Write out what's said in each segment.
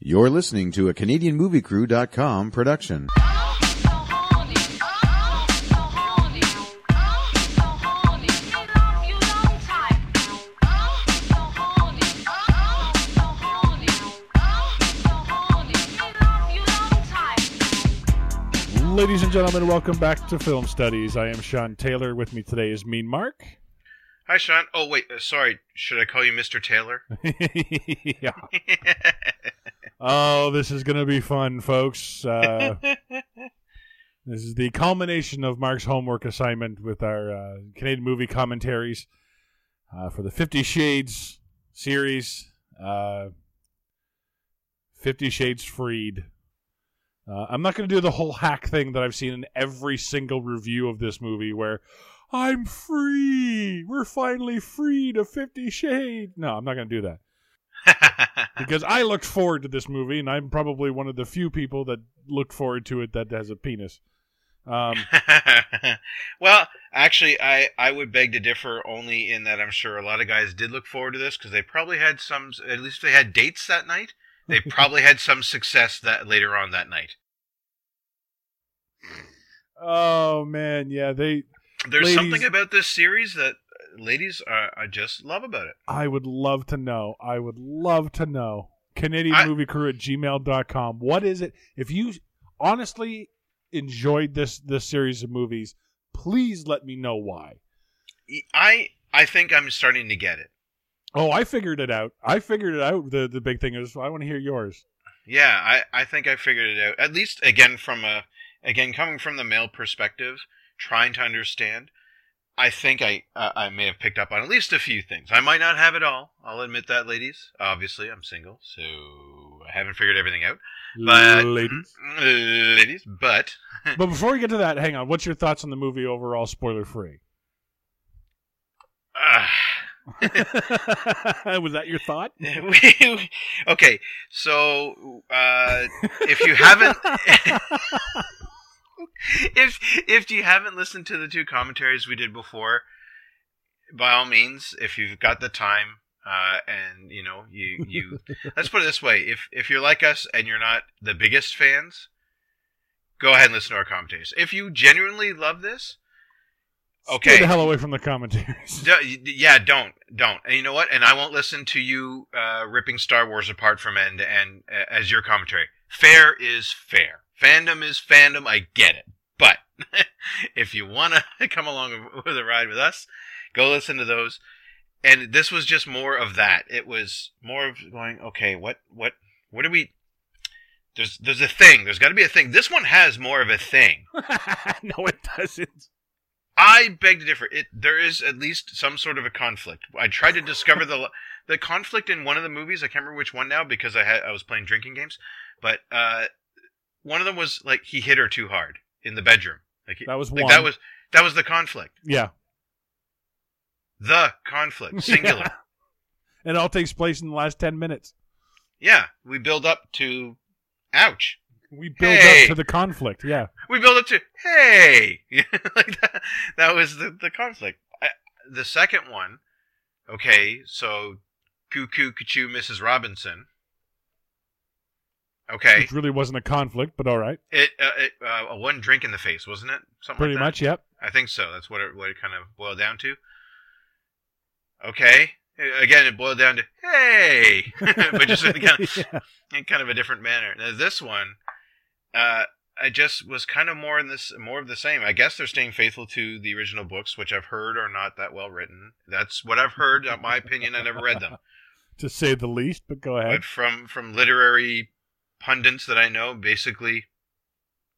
You're listening to a CanadianMovieCrew.com production. Ladies and gentlemen, welcome back to Film Studies. I am Sean Taylor. With me today is Mean Mark. Hi, Sean. Oh, wait. Uh, sorry. Should I call you Mr. Taylor? yeah. Oh, this is going to be fun, folks. Uh, this is the culmination of Mark's homework assignment with our uh, Canadian movie commentaries uh, for the Fifty Shades series. Uh, Fifty Shades Freed. Uh, I'm not going to do the whole hack thing that I've seen in every single review of this movie where I'm free. We're finally free to Fifty Shades. No, I'm not going to do that because I looked forward to this movie, and I'm probably one of the few people that looked forward to it that has a penis. Um, well, actually, I, I would beg to differ only in that I'm sure a lot of guys did look forward to this because they probably had some, at least they had dates that night. They probably had some success that later on that night. oh man, yeah, they. There's Ladies- something about this series that ladies uh, I just love about it. I would love to know. I would love to know. Canadian I- Movie Crew at gmail.com. What is it? If you honestly enjoyed this this series of movies, please let me know why. I I think I'm starting to get it. Oh, I figured it out. I figured it out. The the big thing is I want to hear yours. Yeah, I, I think I figured it out. At least again from a again coming from the male perspective, trying to understand. I think I uh, I may have picked up on at least a few things. I might not have it all. I'll admit that, ladies. Obviously, I'm single, so I haven't figured everything out. But Ladies. ladies, but But before we get to that, hang on. What's your thoughts on the movie overall, spoiler free? uh, Was that your thought? okay, so uh, if you haven't if if you haven't listened to the two commentaries we did before, by all means, if you've got the time, uh, and you know you you let's put it this way: if if you're like us and you're not the biggest fans, go ahead and listen to our commentaries. If you genuinely love this, Stay okay, the hell away from the commentaries. D- yeah, don't, don't. And you know what? And I won't listen to you uh, ripping Star Wars apart from end to end uh, as your commentary. Fair is fair. Fandom is fandom. I get it. But if you want to come along with a ride with us, go listen to those. And this was just more of that. It was more of going, okay, what, what, what do we? There's, there's a thing. There's got to be a thing. This one has more of a thing. no, it doesn't. I beg to differ. It there is at least some sort of a conflict. I tried to discover the the conflict in one of the movies. I can't remember which one now because I had I was playing drinking games. But uh, one of them was like he hit her too hard in the bedroom. Like, That was like one. that was that was the conflict. Yeah. The conflict, singular. Yeah. It all takes place in the last 10 minutes. yeah. we build up to, ouch. We build Hey. up to the conflict. Yeah. We build up to hey, like that. That was the the conflict. I, the second one, okay, so cuckoo, cuckoo, Mrs. Robinson. Okay, Which really wasn't a conflict, but all right. it, uh, it uh, a one drink in the face, wasn't it? Something Pretty like that? much, yep. I think so. That's what it what it kind of boiled down to. Okay, again, it boiled down to hey, but just in kind of, Yeah. in kind of a different manner. Now this one, uh, I just was kind of more in this, more of the same. I guess they're staying faithful to the original books, which I've heard are not that well written. That's what I've heard. Not my opinion. I never read them, To say the least, but go ahead. but from from literary pundits that I know, basically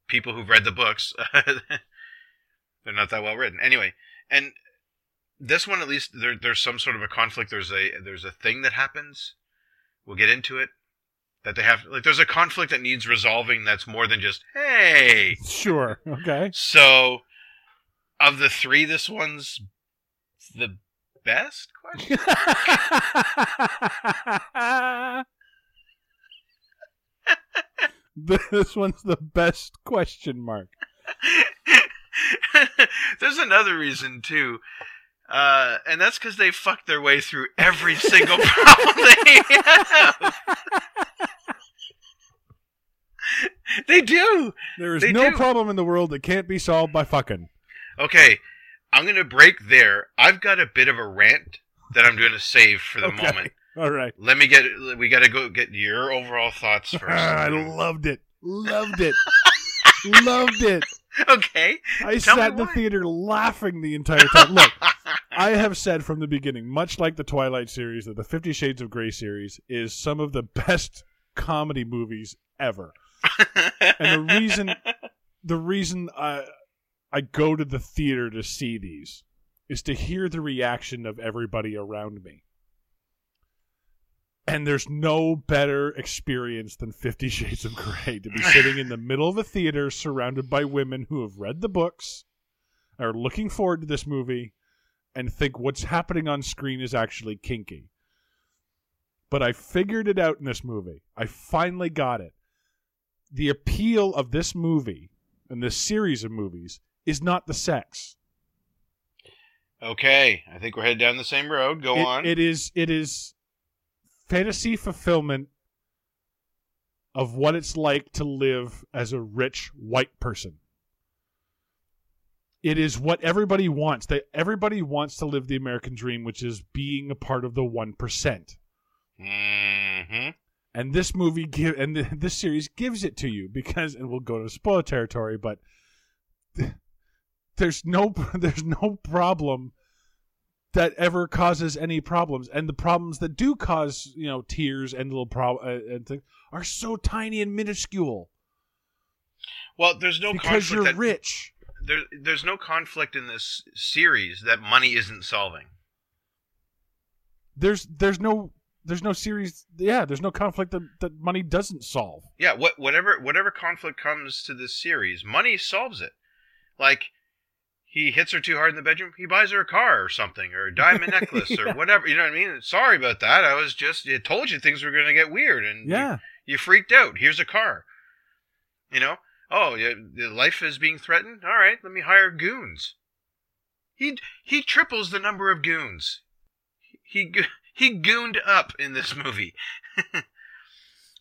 people who've read the books, they're not that well written. Anyway, and this one at least there, there's some sort of a conflict. There's a there's a thing that happens. We'll get into it. That they have like there's a conflict that needs resolving. That's more than just hey. Sure. Okay. So, of the three, this one's the best question. this one's the best question mark. There's another reason too, uh, and that's because they fucked their way through every single problem they have. they do. There is They no do. problem in the world that can't be solved by fucking. Okay, I'm gonna break there. I've got a bit of a rant that I'm gonna save for the Okay. moment. All right. Let me get. We got to go get your overall thoughts first. I loved it. Loved it. loved it. okay. I Tell sat in the why. theater laughing the entire time. Look, I have said from the beginning, much like the Twilight series, that the Fifty Shades of Grey series is some of the best comedy movies ever. And the reason the reason I I go to the theater to see these is to hear the reaction of everybody around me. And there's no better experience than Fifty Shades of Grey to be sitting in the middle of a theater surrounded by women who have read the books, are looking forward to this movie, and think what's happening on screen is actually kinky. But I figured it out in this movie. I finally got it. The appeal of this movie and this series of movies is not the sex. okay, I think we're headed down the same road. Go It- on. it is it is fantasy fulfillment of what it's like to live as a rich white person. It is what everybody wants. That everybody wants to live the American dream, which is being a part of the one percent. hmm And this movie give and th- this series gives it to you because, and we'll go to spoiler territory, but there's no there's no problem that ever causes any problems, and the problems that do cause you know tears and little problem uh, and things are so tiny and minuscule Well, there's no because conflict you're that rich. there, there's no conflict in this series that money isn't solving. There's there's no there's no series. Yeah, there's no conflict that, that money doesn't solve. Yeah, what whatever whatever conflict comes to this series, money solves it. Like he hits her too hard in the bedroom, he buys her a car or something, or a diamond necklace Yeah. or whatever. You know what I mean? Sorry about that. I was just I told you things were going to get weird, and Yeah, you, freaked out. Here's a car. You know? Oh, yeah, the life is being threatened. All right, let me hire goons. He he triples the number of goons. He he gooned up in this movie.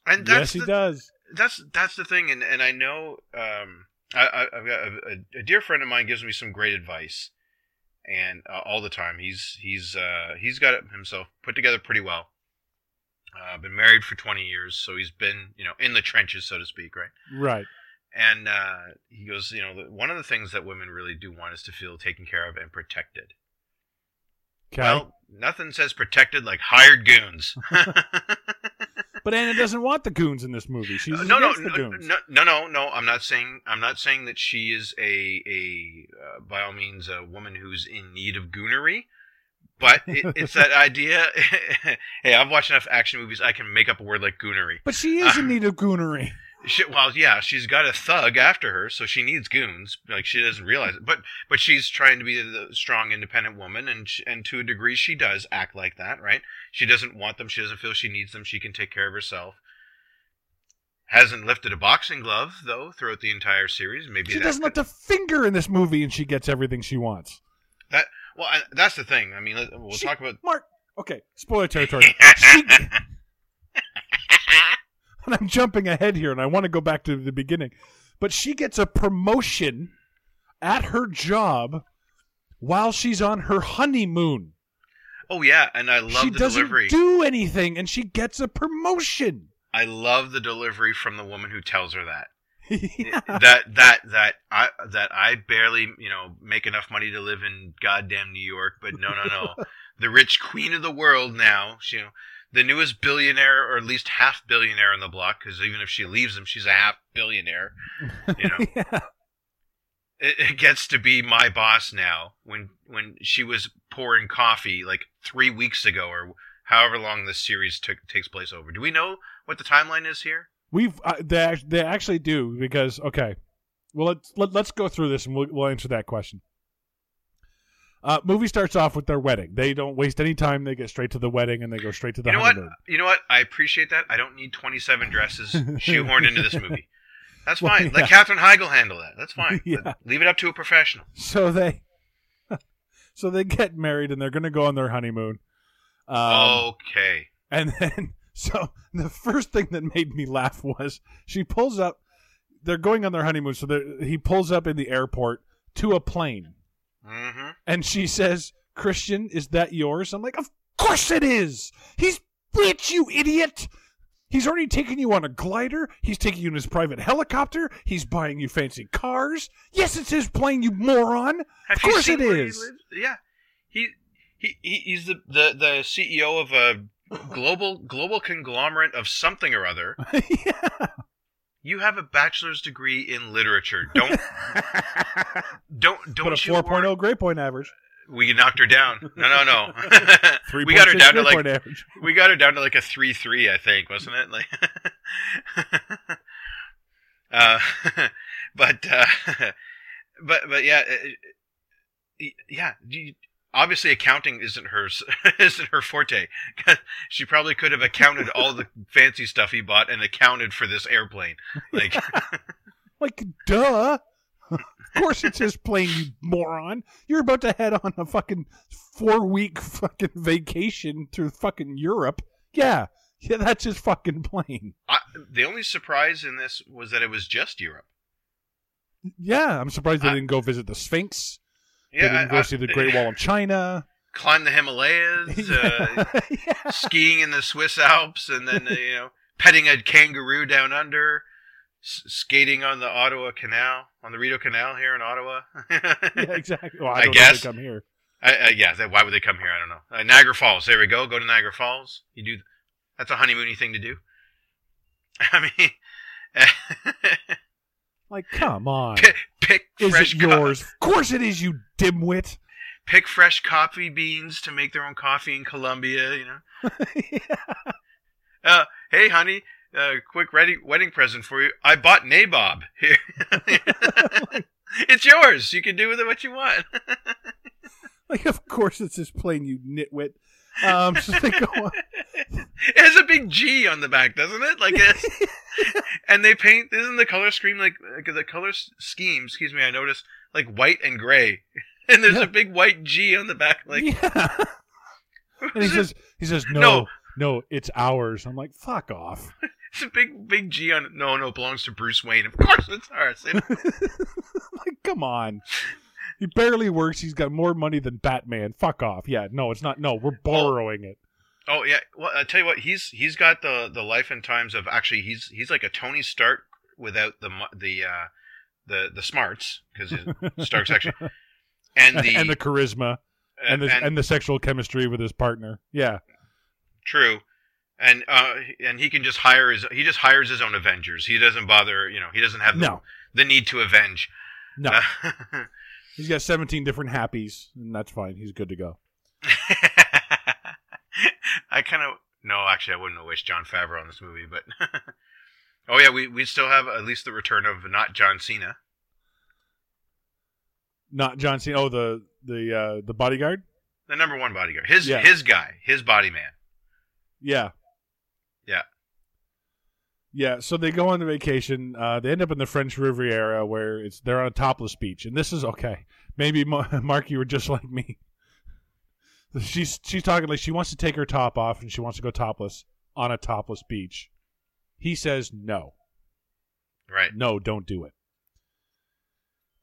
and that's yes, he the, does. that's that's the thing, and and I know um I, I I've got a, a, a dear friend of mine gives me some great advice, and uh, all the time he's he's uh he's got it himself put together pretty well. Uh, been married for twenty years, so he's been you know in the trenches, so to speak, right? Right. And uh, he goes, you know, one of the things that women really do want is to feel taken care of and protected. Okay. Well, nothing says protected like hired goons. but Anna doesn't want the goons in this movie. She's Uh, no, no, against the no, goons. no, no, no, no. I'm not saying. I'm not saying that she is a a uh, by all means a woman who's in need of goonery. But it, it's that idea. hey, I've watched enough action movies. I can make up a word like goonery. But she is in need of goonery. She, well, yeah, she's got a thug after her, so she needs goons. Like she doesn't realize it, but but she's trying to be the strong, independent woman, and sh and to a degree, she does act like that, right? She doesn't want them. She doesn't feel she needs them. She can take care of herself. Hasn't lifted a boxing glove though throughout the entire series. Maybe She doesn't lift a finger in this movie, and she gets everything she wants. That well, I, that's the thing. I mean, we'll She- talk about. Mark. Okay, spoiler territory. she, and I'm jumping ahead here, and I want to go back to the beginning. But she gets a promotion at her job while she's on her honeymoon. oh yeah, and I love she the doesn't delivery. do anything, and she gets a promotion. I love the delivery from the woman who tells her that. yeah. that that that I that I barely you know make enough money to live in goddamn New York, but no no no, the rich queen of the world now. She, you know, the newest billionaire or at least half billionaire on the block. Because even if she leaves him, she's a half billionaire. You know, yeah. it, it gets to be my boss now. When when she was pouring coffee like three weeks ago or however long this series took takes place over. Do we know what the timeline is here? We've uh, they they actually do because okay, well let's let, let's go through this and we'll, we'll answer that question. Uh, movie starts off with their wedding. They don't waste any time. They get straight to the wedding and they go straight to the You know what? You know what? I appreciate that. I don't need 27 dresses shoehorned into this movie. That's Well, fine. yeah. Let Katherine Heigl handle that. That's fine. Yeah. Leave it up to a professional. So they, so they get married and they're going to go on their honeymoon. Um, okay. And then, so the first thing that made me laugh was she pulls up. they're going on their honeymoon. So he pulls up in the airport to a plane, Mm-hmm. and she says, "Christian, is that yours?" I'm like, "Of course it is. He's rich, you idiot." He's already taken you on a glider. He's taking you in his private helicopter. He's buying you fancy cars. Yes, it's his plane, you moron. Of course it is. Yeah, he, he he he's the, the the CEO of a global global conglomerate of something or other. yeah. You have a bachelor's degree in literature. Don't don't don't a you? 4.0 grade point average. We knocked her down. No, no, no. 3.6 we got her down to grade like point average. we got her down to like a three three, I think, wasn't it? Like, uh, but uh, but but yeah, yeah. Obviously, accounting isn't her isn't her forte. she probably could have accounted all the fancy stuff he bought and accounted for this airplane. Like, Like, duh. Of course it's his plane, you moron. You're about to head on a fucking four week fucking vacation through fucking Europe. Yeah. Yeah, that's his fucking plane. I, the only surprise in this was that it was just Europe. Yeah, I'm surprised they I- didn't go visit the Sphinx. they Yeah, didn't go I- see the Great Wall of China. climb the Himalayas. Uh, yeah. skiing in the Swiss Alps, and then uh, you know petting a kangaroo down under, skating on the Ottawa Canal, on the Rideau Canal here in Ottawa. yeah, exactly. Well, I, I don't know if guess. they come here. I, uh, yeah, that, why would they come here? I don't know. Uh, Niagara Falls. There we go. Go to Niagara Falls. You do. That's a honeymoony thing to do. I mean, Like, come on. pick, pick Is fresh it co- yours? Of course it is, you dimwit. pick fresh coffee beans to make their own coffee in Colombia. You know. Uh, hey, honey, uh, quick ready, wedding present for you. I bought Nabob. Here. it's yours. You can do with it what you want. Like, of course it's just plain you nitwit. Um, so they go on. it has a big G on the back, doesn't it? Like, it's, and they paint. Isn't the color scheme like, like the color scheme? Excuse me. I noticed like white and gray, and there's Yeah. a big white G on the back. Like, yeah. And he says, he says, no, No. no, it's ours. I'm like, fuck off. It's a big, big G on it. No, no, it belongs to Bruce Wayne. Of course, it's ours. Like, come on. He barely works. He's got more money than Batman. Fuck off. Yeah, no, it's not. No, we're borrowing it. Oh yeah, well I tell you what, he's he's got the the life and times of actually he's he's like a Tony Stark without the the uh, the the smarts because Stark's actually and the and the charisma and the and, and the sexual chemistry with his partner. Yeah. true, and uh and he can just hire his he just hires his own Avengers. He doesn't bother, you know, he doesn't have the, No. the need to avenge. No. Uh, He's got 17 different happies, and that's fine. He's good to go. I kind of no, actually, I wouldn't have wished Jon Favreau on this movie, but oh yeah, we we still have at least the return of not John Cena. Not John Cena. Oh, the the uh, the bodyguard. The number one bodyguard. His Yeah. his guy. His body man. Yeah. Yeah. So they go on the vacation. Uh, they end up in the French Riviera, where it's they're on a topless beach, and this is okay. Maybe Ma- Mark, you were just like me. She's she's talking like she wants to take her top off and she wants to go topless on a topless beach. He says no. Right. no, don't do it.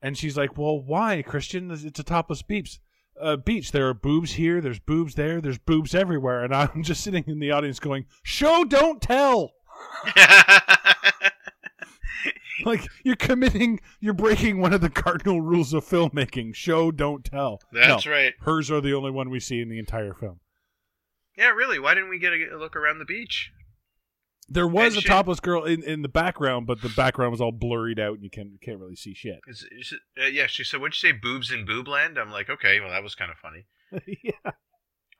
And she's like, well, why, Christian? It's a topless beach. Uh, beach. There are boobs here. There's boobs there. There's boobs everywhere. And I'm just sitting in the audience going, show, don't tell. Like you're committing, you're breaking one of the cardinal rules of filmmaking. Show, don't tell. That's no, right. hers are the only one we see in the entire film. Yeah, really. Why didn't we get a, a look around the beach? There was And a she- topless girl in, in the background, but the background was all blurred out, and you can't can't really see shit. Is, is it, uh, yeah, she said, "What'd you say, boobs in boobland?" I'm like, okay, well, that was kind of funny. yeah.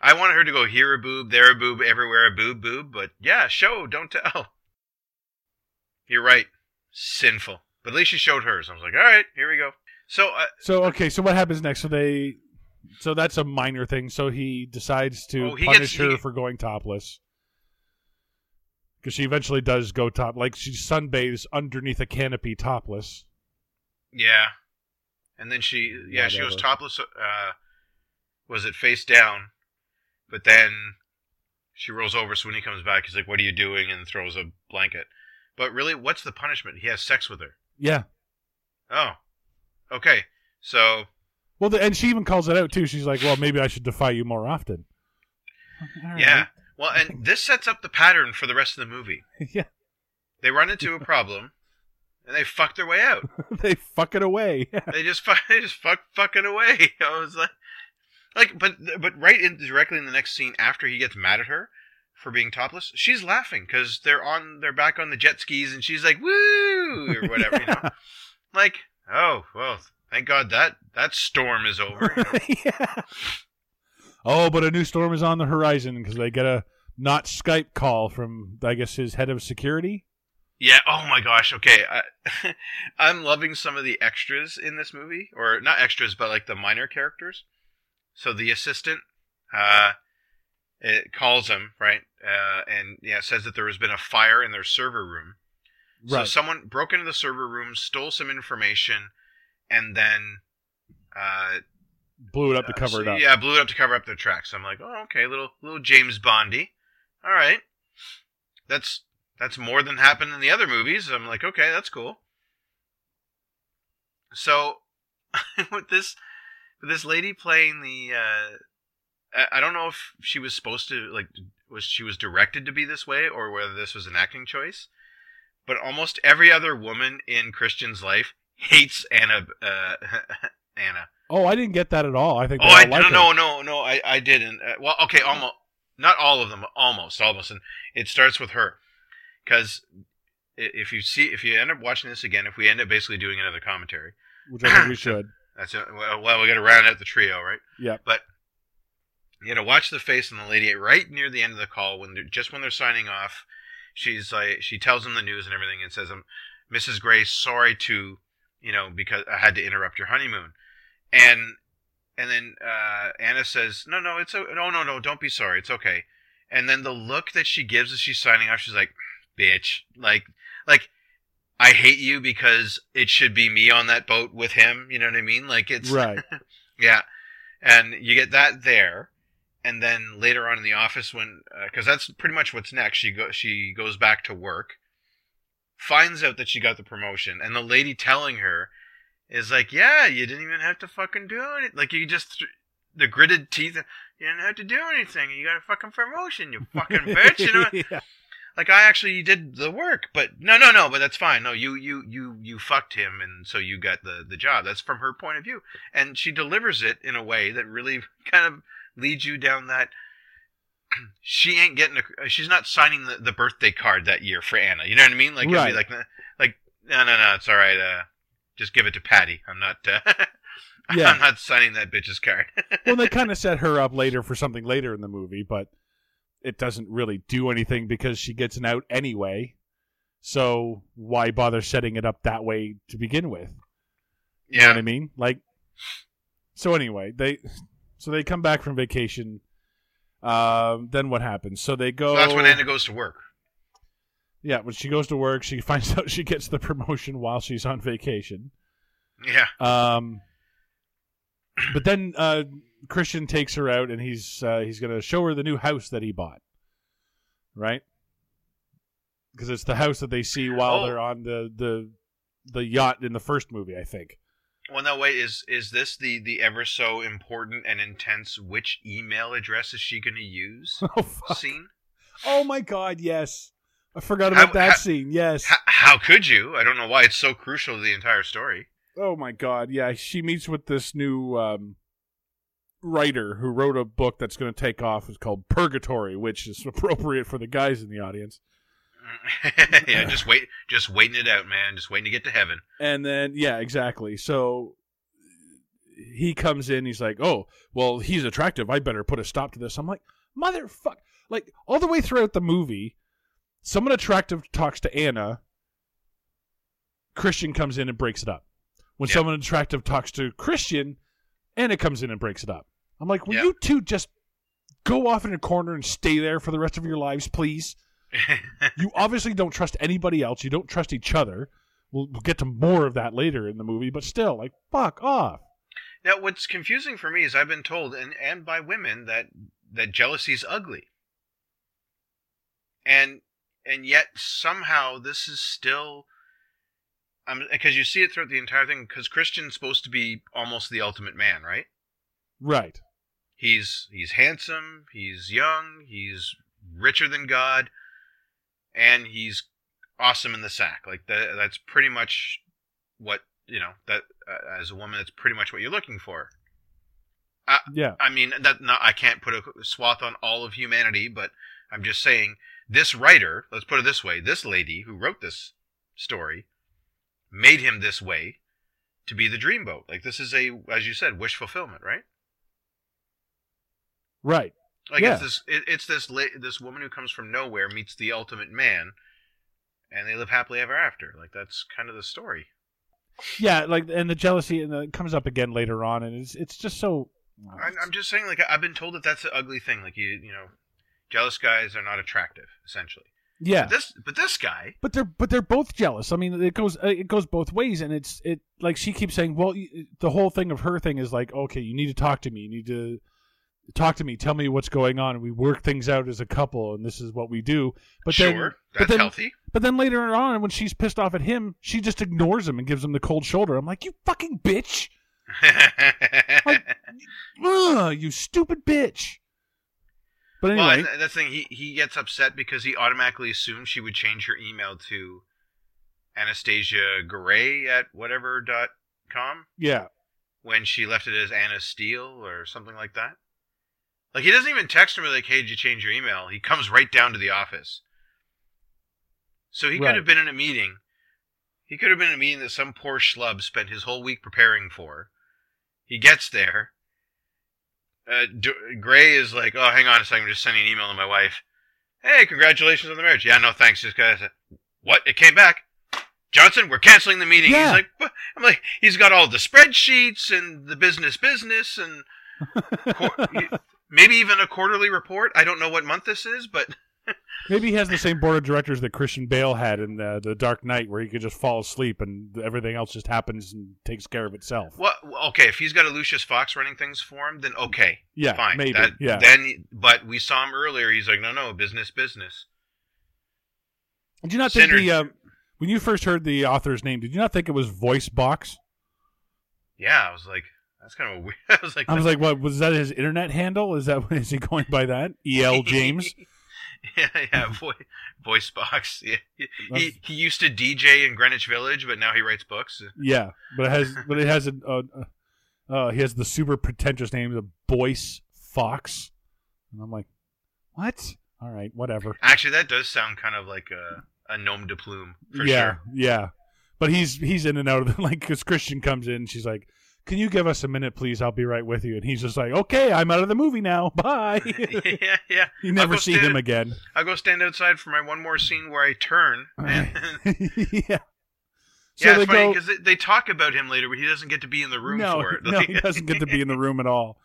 I wanted her to go here a boob, there a boob, everywhere a boob, boob, but yeah, show, don't tell. You're right. Sinful. But at least she showed hers. I was like, all right, here we go. So, uh, So okay, so what happens next? So they, so that's a minor thing. So he decides to Oh, he punish gets- her he- for going topless because she eventually does go top. Like she sunbathes underneath a canopy topless. yeah. And then she, yeah, she was topless. Uh, was it face down? But then she rolls over. So when he comes back, he's like, "What are you doing?" and throws a blanket. But really, what's the punishment? He has sex with her. Yeah. Oh, okay. So Well, the, and she even calls it out too. She's like, "Well, maybe I should defy you more often." All yeah. right. Well, and this sets up the pattern for the rest of the movie. yeah. They run into a problem, and they fuck their way out. they fuck it away. they just fuck, they just fuck fucking away. I was like, like, but but right in directly in the next scene after he gets mad at her for being topless, she's laughing because they're on they're back on the jet skis, and she's like woo or whatever, you know, like oh well, thank God that that storm is over. you know? yeah. Oh, but a new storm is on the horizon because they get a not Skype call from, I guess, his head of security. Yeah. Oh my gosh. Okay. I, I'm loving some of the extras in this movie, or not extras, but like the minor characters. So the assistant, uh, it calls him right, uh, and yeah, says that there has been a fire in their server room. So someone broke into the server room, stole some information, and then, uh, Blew it up to cover so- it up. Yeah, blew it up to cover up their tracks. I'm like, oh, okay, little little James Bondy. All right, that's that's more than happened in the other movies. I'm like, okay, that's cool. So, with this with this lady playing the, uh, I, I don't know if she was supposed to like was she was directed to be this way or whether this was an acting choice. But almost every other woman in Christian's life hates Anna. Uh, Anna. Oh, I didn't get that at all. I think. Oh, I like no, no, no, no, I, I didn't. Uh, well, okay, almost, not all of them, almost, almost, and it starts with her, because if you see, if you end up watching this again, if we end up basically doing another commentary, which I think we should. That's it. Well, well we got to round out the trio, right? Yeah. But you know, watch the face on the lady right near the end of the call when they're just when they're signing off. She's like, she tells them the news and everything, and says, "I'm Mrs. Grey, sorry to, you know, because I had to interrupt your honeymoon." and and then uh, Anna says, "No, no, it's a, no, no, no, don't be sorry, it's okay." And then the look that she gives as she's signing off, she's like, "Bitch, like, like, I hate you because it should be me on that boat with him." You know what I mean? Like it's Right. yeah, and you get that there, and then later on in the office when uh, because that's pretty much what's next. She go she goes back to work, finds out that she got the promotion, and the lady telling her is like, "Yeah, you didn't even have to fucking do it. Like you just th- the gritted teeth. You didn't have to do anything. You got a fucking promotion. You fucking bitch. You know." yeah. Like I actually did the work, but no, no, no, but that's fine. No, you, you, you, you fucked him, and so you got the the job. That's from her point of view, and she delivers it in a way that really kind of leads you down that. She ain't getting a. She's not signing the, the birthday card that year for Anna. You know what I mean? Like, Right. like, like, no, no, no, it's all right. Uh, just give it to Patty. I'm not. Uh, Yeah. I'm not signing that bitch's card. well, they kind of set her up later for something later in the movie, but it doesn't really do anything because she gets an out anyway. So why bother setting it up that way to begin with? You know yeah. what I mean? Like, so anyway, they so they come back from vacation. Um, then what happens? So they go. So that's when Anna goes to work. Yeah, when she goes to work, she finds out she gets the promotion while she's on vacation. Yeah. Um, but then uh, Christian takes her out, and he's uh, he's going to show her the new house that he bought, right? Because it's the house that they see while Oh. they're on the, the the yacht in the first movie, I think. Well, no, wait. Is is this the the ever so important and intense? Which email address is she going to use? Oh fuck! scene? Oh my god! Yes, I forgot about How- that how- scene. Yes. How, how could you? I don't know why it's so crucial to the entire story. Oh my god, yeah. She meets with this new um, writer who wrote a book that's going to take off. It's called Purgatory, which is appropriate for the guys in the audience. yeah, just wait, just waiting it out, man. Just waiting to get to heaven. And then, yeah, exactly. So he comes in. He's like, "Oh, well, he's attractive. I better put a stop to this." I'm like, "Motherfuck!" Like all the way throughout the movie, someone attractive talks to Anna. Christian comes in and breaks it up. When someone attractive talks to Christian, Anna comes in and breaks it up. I'm like, "Will Yeah. you two just go off in a corner and stay there for the rest of your lives, please?" you obviously don't trust anybody else. You don't trust each other. We'll, we'll get to more of that later in the movie, but still, like, fuck off. now, what's confusing for me is I've been told, and and by women, that that jealousy's ugly. And and yet somehow this is still um, because you see it throughout the entire thing. Because Christian's supposed to be almost the ultimate man, right? Right. He's he's handsome, he's young, he's richer than God, and he's awesome in the sack. Like that, that's pretty much what you know. That uh, as a woman, that's pretty much what you're looking for. Yeah. I mean, that not, I can't put a swath on all of humanity, but I'm just saying this writer. Let's put it this way: this lady who wrote this story made him this way to be the dreamboat. Like this is a, as you said, wish fulfillment, right? Right. Like Yeah. it's this, it, it's this this woman who comes from nowhere meets the ultimate man, and they live happily ever after. Like that's kind of the story. Yeah, like and the jealousy and it comes up again later on, and it's it's just so. Oh, I'm, I'm just saying, like I've been told that that's an ugly thing. Like you, you know, jealous guys are not attractive, essentially. yeah, But this, but this guy, but they're but they're both jealous. I mean, it goes it goes both ways, and it's it like she keeps saying, well, the whole thing of her thing is like, okay, you need to talk to me, you need to talk to me, tell me what's going on. We work things out as a couple, and this is what we do. But sure, then, that's but then, healthy. but then later on, when she's pissed off at him, she just ignores him and gives him the cold shoulder. I'm like, you fucking bitch, Ugh, you stupid bitch. But anyway, Well, that's the thing. He he gets upset because he automatically assumed she would change her email to Anastasia Grey at whatever dot com yeah, when she left it as Anna Steele or something like that. Like he doesn't even text her like, "Hey, did you change your email?" He comes right down to the office. So he Right. could have been in a meeting. He could have been in a meeting that some poor schlub spent his whole week preparing for. He gets there. Uh, D- Grey is like, "Oh, hang on a second, I'm just sending an email to my wife. Hey, congratulations on the marriage. Yeah, no thanks. Guy said, what? It came back. Johnson, we're canceling the meeting. Yeah. He's like, what? I'm like, he's got all the spreadsheets and the business business and maybe even a quarterly report. I don't know what month this is, but Maybe he has the same board of directors that Christian Bale had in the, the Dark Knight, where he could just fall asleep and everything else just happens and takes care of itself. what? Okay, if he's got a Lucius Fox running things for him, then okay, Yeah, fine. maybe. That- yeah. Then, but we saw him earlier. He's like, no, no, business, business. did you not think Synergy. the uh, when you first heard the author's name? Did you not think it was Voice Box? Yeah, I was like, that's kind of weird. I was like, I was like, what was that? His internet handle? Is that is he going by that? E. L. James. yeah, yeah, voice, voice box. Yeah, he, he used to DJ in Greenwich Village, but now he writes books. Yeah, but it has but it has a uh, uh, he has the super pretentious name, the Boyce Fox, and I'm like, what? All right, whatever. Actually, that does sound kind of like a a nom de plume for yeah, sure. yeah. But he's he's in and out of it. Like, because Christian comes in, she's like, "Can you give us a minute, please? I'll be right with you." And he's just like, "Okay, I'm out of the movie now. Bye." yeah, yeah. you never see stand- him again. I'll go stand outside for my one more scene where I turn. And, yeah. So yeah, they it's funny because they, they talk about him later, but he doesn't get to be in the room no, for it. no, he doesn't get to be in the room at all.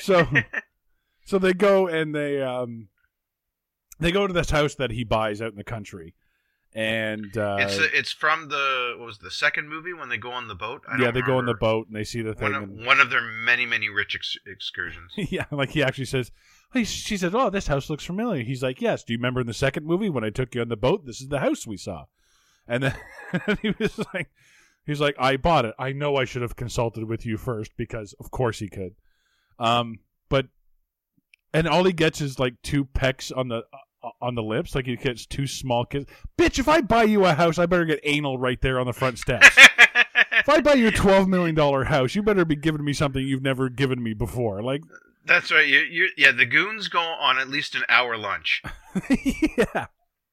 So, so they go and they um, they go to this house that he buys out in the country, and uh, it's it's from the what was the second movie when they go on the boat. I yeah, they go on the boat and they see the thing. One of, and, one of their many many rich ex- excursions. yeah, like he actually says. He, she says, "Oh, this house looks familiar." He's like, "Yes." Do you remember in the second movie when I took you on the boat? This is the house we saw. And then he was like, "He's like, I bought it. I know I should have consulted with you first because, of course, he could." Um, but and all he gets is like two pecks on the on the lips, like he gets two small kids. Bitch, if I buy you a house, I better get anal right there on the front steps. if I buy you a twelve million dollar house, you better be giving me something you've never given me before. Like, That's right. You, you, yeah, the goons go on at least an hour lunch, yeah.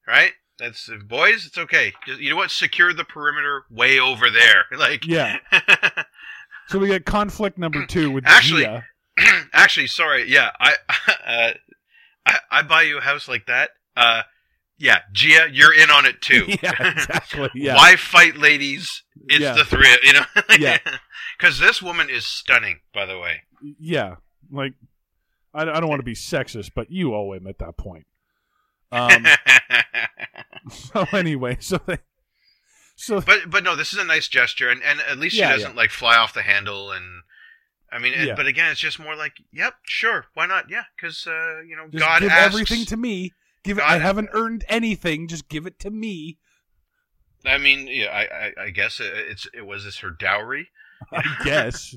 right? That's boys. It's okay. You know what? Secure the perimeter way over there. Like, Yeah. So we get conflict number two with Actually- Gia. actually, sorry. Yeah, I, uh, I, I buy you a house like that. Uh, yeah, Gia, you're in on it too. Yeah, exactly. Yeah. Why fight ladies? It's Yeah. the three, you know. Yeah. Because this woman is stunning, by the way. Yeah. Like, I, I don't want to be sexist, but you owe him at that point. Um, so anyway, so they, so But but no, this is a nice gesture, and, and at least she Yeah, doesn't like fly off the handle. And I mean, it- Yeah. but again, it's just more like, yep, sure, why not? Yeah, because uh, you know, just God give asks. everything to me. Give it. I haven't earned anything. Just give it to me. I mean, yeah, I, I, I guess it, it's it was this her dowry. I guess.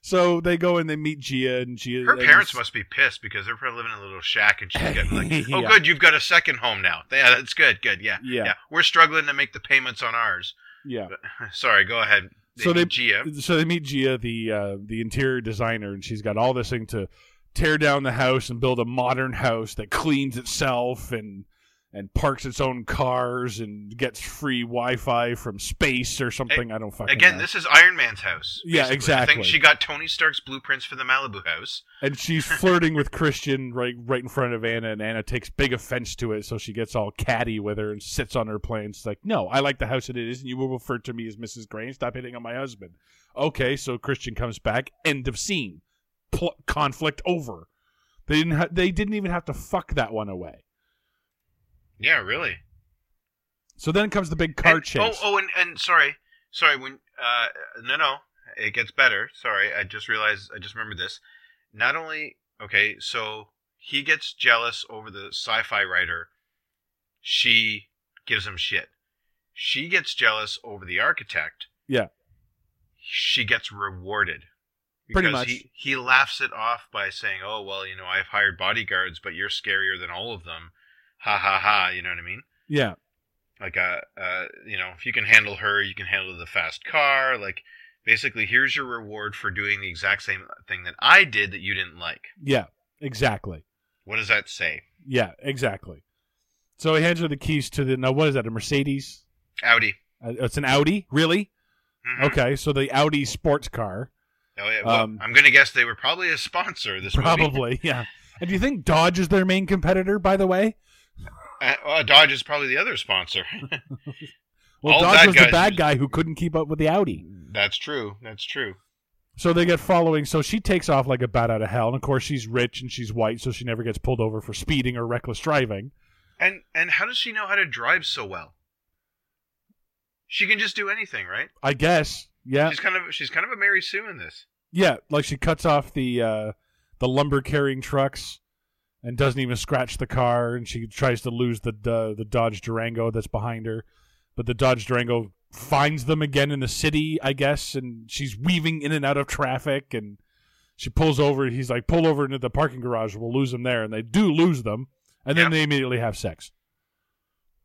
so they go and they meet Gia, and Gia. Her parents must be pissed because they're probably living in a little shack, and she's getting like, "Oh, Yeah. good, you've got a second home now. Yeah, that's good, good, yeah, Yeah. We're struggling to make the payments on ours. Yeah. Sorry, go ahead. So they- Gia. So they meet Gia, the uh, the interior designer, and she's got all this thing to tear down the house and build a modern house that cleans itself and and parks its own cars and gets free Wi-Fi from space or something. I don't fucking Again, know. this is Iron Man's house. Yeah, basically. I exactly. think she got Tony Stark's blueprints for the Malibu house. and she's flirting with Christian right right in front of Anna, and Anna takes big offense to it, so she gets all catty with her and sits on her plane. She's like, "No, I like the house that it is, and you will refer to me as Mrs. Grain. Stop hitting on my husband." Okay, so Christian comes back. End of scene. Pl- conflict over. They didn't. Ha- they didn't even have to fuck that one away. Yeah, really. So then comes the big car and, chase. Oh, oh, and, and sorry, sorry. When uh, no, no, it gets better. Sorry, I just realized. I just remembered this. Not only okay, so he gets jealous over the sci-fi writer. She gives him shit. She gets jealous over the architect. Yeah. She gets rewarded. Pretty much. He, he laughs it off by saying, "Oh well, you know, I've hired bodyguards, but you're scarier than all of them." Ha ha ha. You know what I mean? Yeah, like uh, uh you know if you can handle her you can handle the fast car like basically here's your reward for doing the exact same thing that i did that you didn't like yeah, exactly. what does that say Yeah, exactly. So he hands her the keys to the. Now, what is that? A Mercedes? audi Uh, it's an Audi. Really? Mhm. Okay, so the Audi sports car. oh, yeah, well, Um, i'm gonna guess they were probably a sponsor this. Probably, yeah. And do you think Dodge is their main competitor, by the way? Uh, well, dodge is probably the other sponsor Well, All Dodge was the bad guy who couldn't keep up with the Audi. that's true that's true So they get following. So she takes off like a bat out of hell. And of course, she's rich and she's white, so she never gets pulled over for speeding or reckless driving. and and how does she know how to drive so well she can just do anything right I guess. Yeah. she's kind of she's kind of a mary sue in this Yeah. Like she cuts off the uh, the lumber carrying trucks and doesn't even scratch the car. And she tries to lose the the, the Dodge Durango that's behind her, but the Dodge Durango finds them again in the city, I guess. And she's weaving in and out of traffic and. She pulls over. He's like, "Pull over into the parking garage. We'll lose them there." And they do lose them, and then they immediately have sex.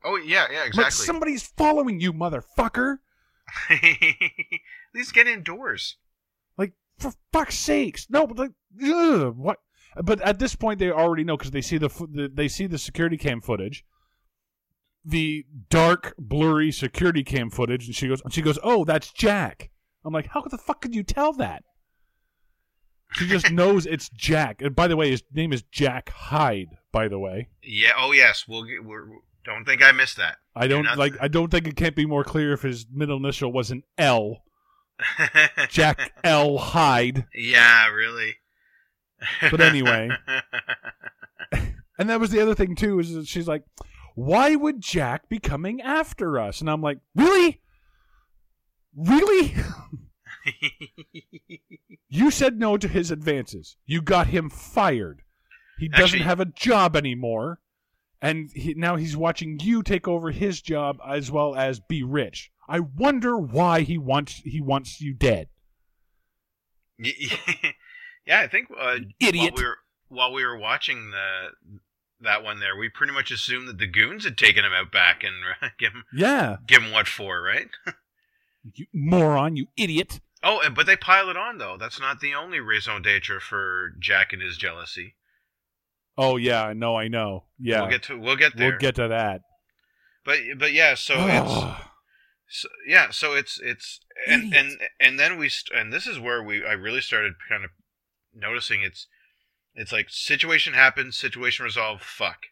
oh yeah yeah Like exactly somebody's following you, motherfucker. At least get indoors. Like for fuck's sakes, no. But like, ugh, what? But at this point, they already know because they see the, the they see the security cam footage, the dark, blurry security cam footage, and she goes, and she goes, oh, that's Jack. I'm like, how the fuck could you tell that? She just knows it's Jack. And by the way, his name is Jack Hyde. By the way, Yeah. Oh yes. We'll get. We're, don't think I missed that. I don't not- like. I don't think it can't be more clear if his middle initial was an L. Jack L Hyde. yeah. Really. But anyway. And that was the other thing too, is that she's like, "Why would Jack be coming after us?" And I'm like, "Really, really? you said no to his advances. You got him fired. He doesn't Actually- have a job anymore, and he, now he's watching you take over his job as well as be rich. I wonder why he wants he wants you dead, yeah. I think uh, idiot." While we were while we were watching the that one there, we pretty much assumed that the goons had taken him out back and give him yeah, give him what for, right? you moron, you idiot. Oh, and- but they pile it on though. That's not the only raison d'être for Jack and his jealousy. Oh yeah, I know, I know. Yeah, We'll get to we'll get there. We'll get to that. but but yeah, so it's so, yeah, so it's it's and and and then we st- and this is where we I really started kind of noticing it's it's like situation happens, situation resolved, fuck.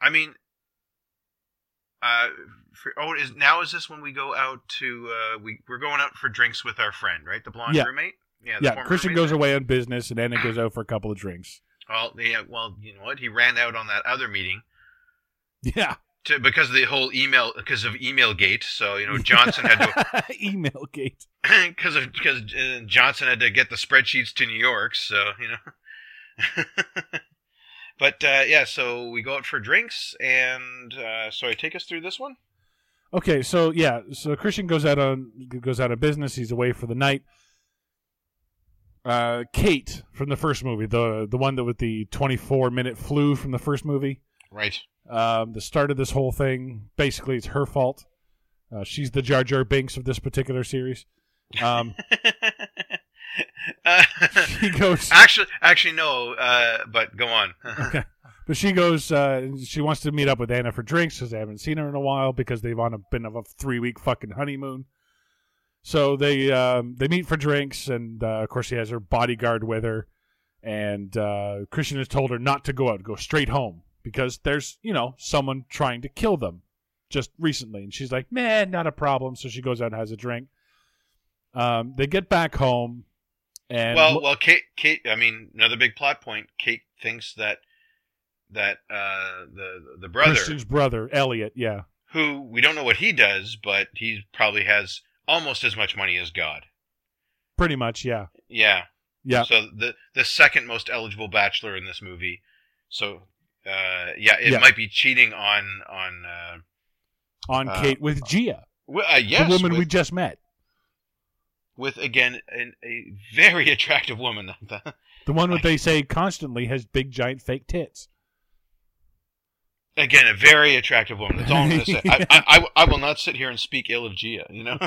I mean, uh, for, oh, is now is this when we go out to uh we we're going out for drinks with our friend, right? The blonde Yeah. roommate. Yeah, the yeah, Christian goes there? away on business, and Anna goes out for a couple of drinks. Well, yeah, well, you know what? He ran out on that other meeting Yeah, to, because of the whole email because of email gate. So you know Johnson had to email gate. because of because uh, Johnson had to get the spreadsheets to New York, so you know. but uh, yeah, so we go out for drinks, and uh, so I take us through this one. Okay, so yeah, so Christian goes out on goes out of business. He's away for the night. Uh, Kate from the first movie, the the one that with the twenty four minute flu from the first movie, Right. um, the start of this whole thing. Basically, it's her fault. Uh, she's the Jar Jar Binks of this particular series. Um, Uh, he goes, actually, actually, no. Uh, but go on. Okay. but she goes. Uh, she wants to meet up with Anna for drinks because they haven't seen her in a while because they've on a been of a three week fucking honeymoon. So they um, they meet for drinks, and uh, of course she has her bodyguard with her. And uh, Christian has told her not to go out, go straight home because there's you know someone trying to kill them just recently, and she's like, "Man, not a problem." So she goes out and has a drink. Um, they get back home, and well, well, Kate, Kate. I mean, another big plot point. Kate thinks that that uh, the the brother, Christian's brother Elliot, yeah, who we don't know what he does, but he probably has almost as much money as God. pretty much, yeah, Yeah. yeah. So the the second most eligible bachelor in this movie. So uh, yeah, it Yeah. might be cheating on on. Uh, on Uh, Kate with Gia, uh, yes, the woman with, we just met, with again an, a very attractive woman. the one that they say constantly has big giant fake tits. again, a very attractive woman. That's all I'm going to say. I, I, I, I will not sit here and speak ill of Gia. You know.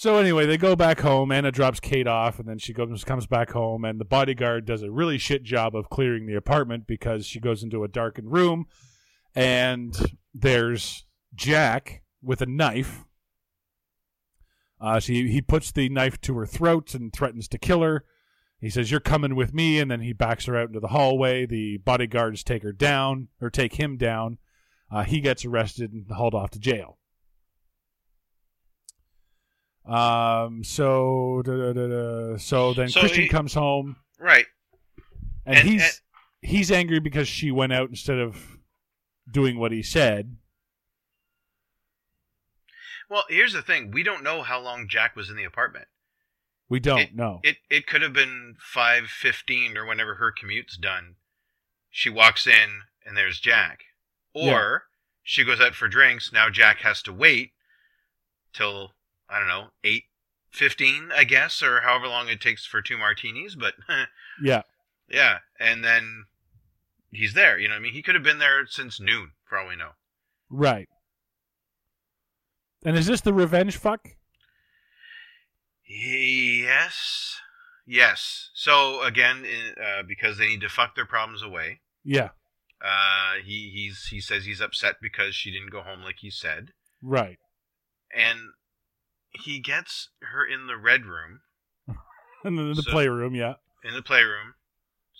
So anyway, they go back home. Anna drops Kate off, and then she goes comes back home, and the bodyguard does a really shit job of clearing the apartment because she goes into a darkened room, and there's Jack with a knife. Uh, so he, he puts the knife to her throat and threatens to kill her. He says, "You're coming with me," and then he backs her out into the hallway. The bodyguards take her down or take him down. Uh, he gets arrested and hauled off to jail. Um. So, da, da, da, so then So Christian he- comes home, right. and, And- he's and- he's angry because she went out instead of doing what he said. Well, here's the thing: we don't know how long Jack was in the apartment. We don't It- know. It it could have been five fifteen or whenever her commute's done. She walks in and there's Jack, or she goes out for drinks. Now Jack has to wait till I don't know eight fifteen, I guess, or however long it takes for two martinis. But yeah. yeah, and then he's there. You know, what I mean, he could have been there since noon, for all we know. Right. And is this the revenge fuck? Yes, yes. So again, uh, because they need to fuck their problems away. Yeah. Uh, he he's he says he's upset because she didn't go home like he said, Right. and he gets her in the red room in the So- playroom, yeah. in the playroom.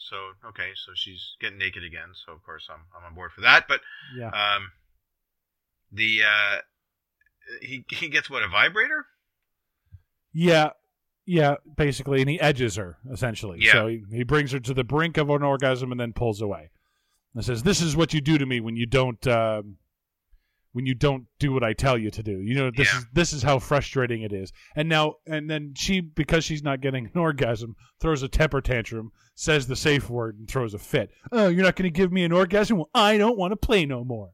So okay, so she's getting naked again. So of course I'm I'm on board for that. But Yeah. um, the uh, he he gets what a vibrator. Yeah. Yeah, basically, and he edges her essentially. Yeah. So he, he brings her to the brink of an orgasm and then pulls away. And says, "This is what you do to me when you don't um, when you don't do what I tell you to do. You know, this Yeah. is this is how frustrating it is." And now, and then she, because she's not getting an orgasm, throws a temper tantrum, says the safe word, and throws a fit. Oh, you're not going to give me an orgasm? Well, I don't want to play no more.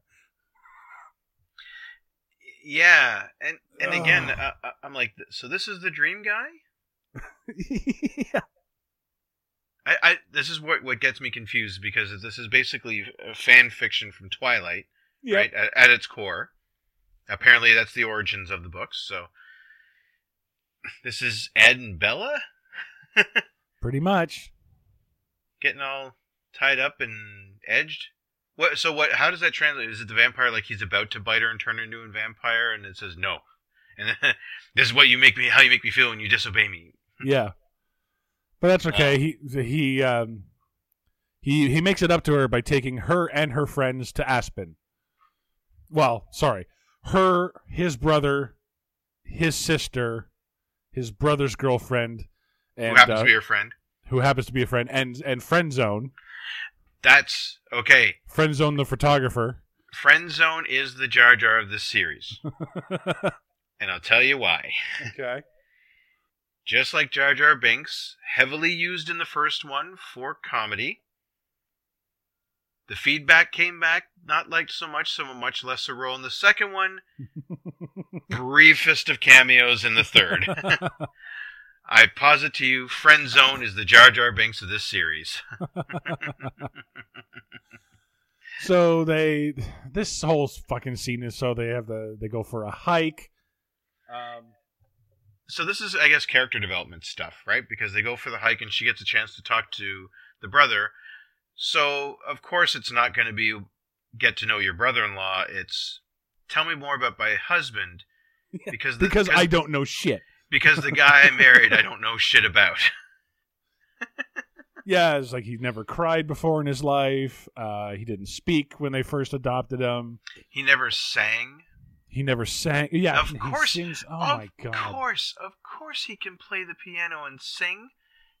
Yeah, and and again, uh, uh, I'm like, so this is the dream guy. yeah. I, I this is what what gets me confused because this is basically a fan fiction from Twilight, Yep. right? At, at its core, apparently that's the origins of the books. So this is Ed and Bella Pretty much. getting all tied up and edged. What? So what? How does that translate? Is it the vampire like he's about to bite her and turn her into a vampire, and it says no, and then, this is what you make me, how you make me feel when you disobey me. Yeah. But that's okay. He he um he he makes it up to her by taking her and her friends to Aspen. Well, sorry. Her, his brother, his sister, his brother's girlfriend, and who happens uh, to be her friend? who happens to be a friend, and and friend zone, That's okay. friend zone the photographer. Friend Zone is the Jar Jar of this series, and I'll tell you why. okay. Just like Jar Jar Binks, heavily used in the first one for comedy. The feedback came back not liked so much, so a much lesser role in the second one. briefest of cameos in the third. I posit to you, Friend Zone is the Jar Jar Binks of this series. so they, this whole fucking scene is so they have the they go for a hike. Um, so this is, I guess, character development stuff, right? Because they go for the hike and she gets a chance to talk to the brother. So of course it's not going to be get to know your brother-in-law. It's tell me more about my husband because the, because I don't know shit. Because the guy I married, I don't know shit about. yeah, it's like he never cried before in his life. Uh, he didn't speak when they first adopted him. He never sang. He never sang. Yeah, of course. Sings. Oh my god. Of course, of course, he can play the piano and sing,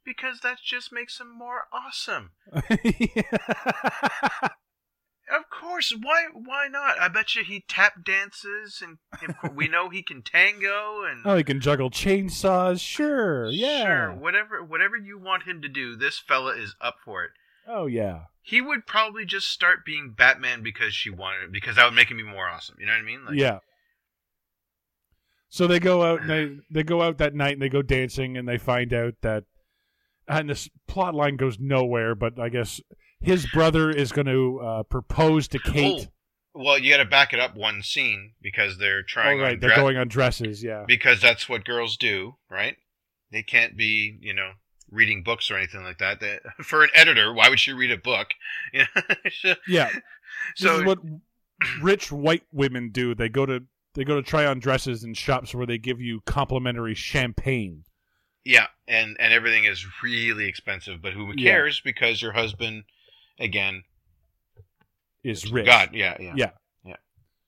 because that just makes him more awesome. Of course, why why not? I bet you he tap dances, and we know he can tango, and oh, he can juggle chainsaws. Sure, yeah, sure, whatever whatever you want him to do, this fella is up for it. Oh yeah, he would probably just start being Batman because she wanted it, because that would make him be more awesome. You know what I mean? Like, yeah. So they go out and uh, they they go out that night and they go dancing and they find out that and this plot line goes nowhere, but I guess his brother is going to uh, propose to Kate. Oh, well, you got to back it up one scene because they're trying. Oh, right, they're going on dresses, yeah. Because that's what girls do, right? They can't be, you know, reading books or anything like that. They, for an editor, why would she read a book? yeah. So this is what rich white women do. They go to they go to try on dresses in shops where they give you complimentary champagne. Yeah, and and everything is really expensive, but who cares yeah. because your husband again is rich. God, yeah, yeah, yeah, yeah.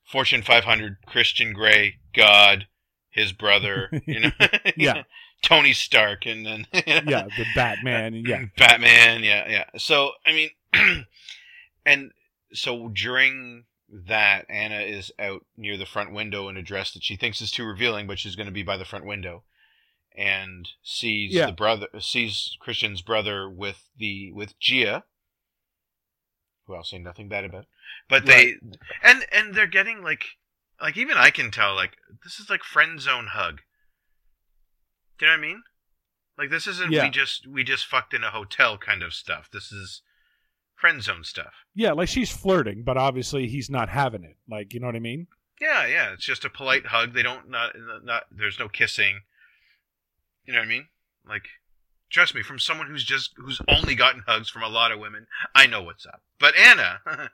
Fortune 500, Christian Grey, God, his brother, you know, yeah, Tony Stark, and then yeah, the Batman, yeah, Batman, yeah, yeah. So I mean, and so during that, Anna is out near the front window in a dress that she thinks is too revealing, but she's going to be by the front window, and sees yeah. the brother, sees Christian's brother with the with Gia who I'll say nothing bad about. But they right. and and they're getting like like even I can tell like this is like friend zone hug. Do you know what I mean? Like this isn't yeah. we just we just fucked in a hotel kind of stuff. This is friend zone stuff. Yeah, like she's flirting, but obviously he's not having it. Like you know what I mean? Yeah, yeah. It's just a polite hug. They don't not not there's no kissing. You know what I mean? Like Trust me, from someone who's just who's only gotten hugs from a lot of women, I know what's up. But Anna,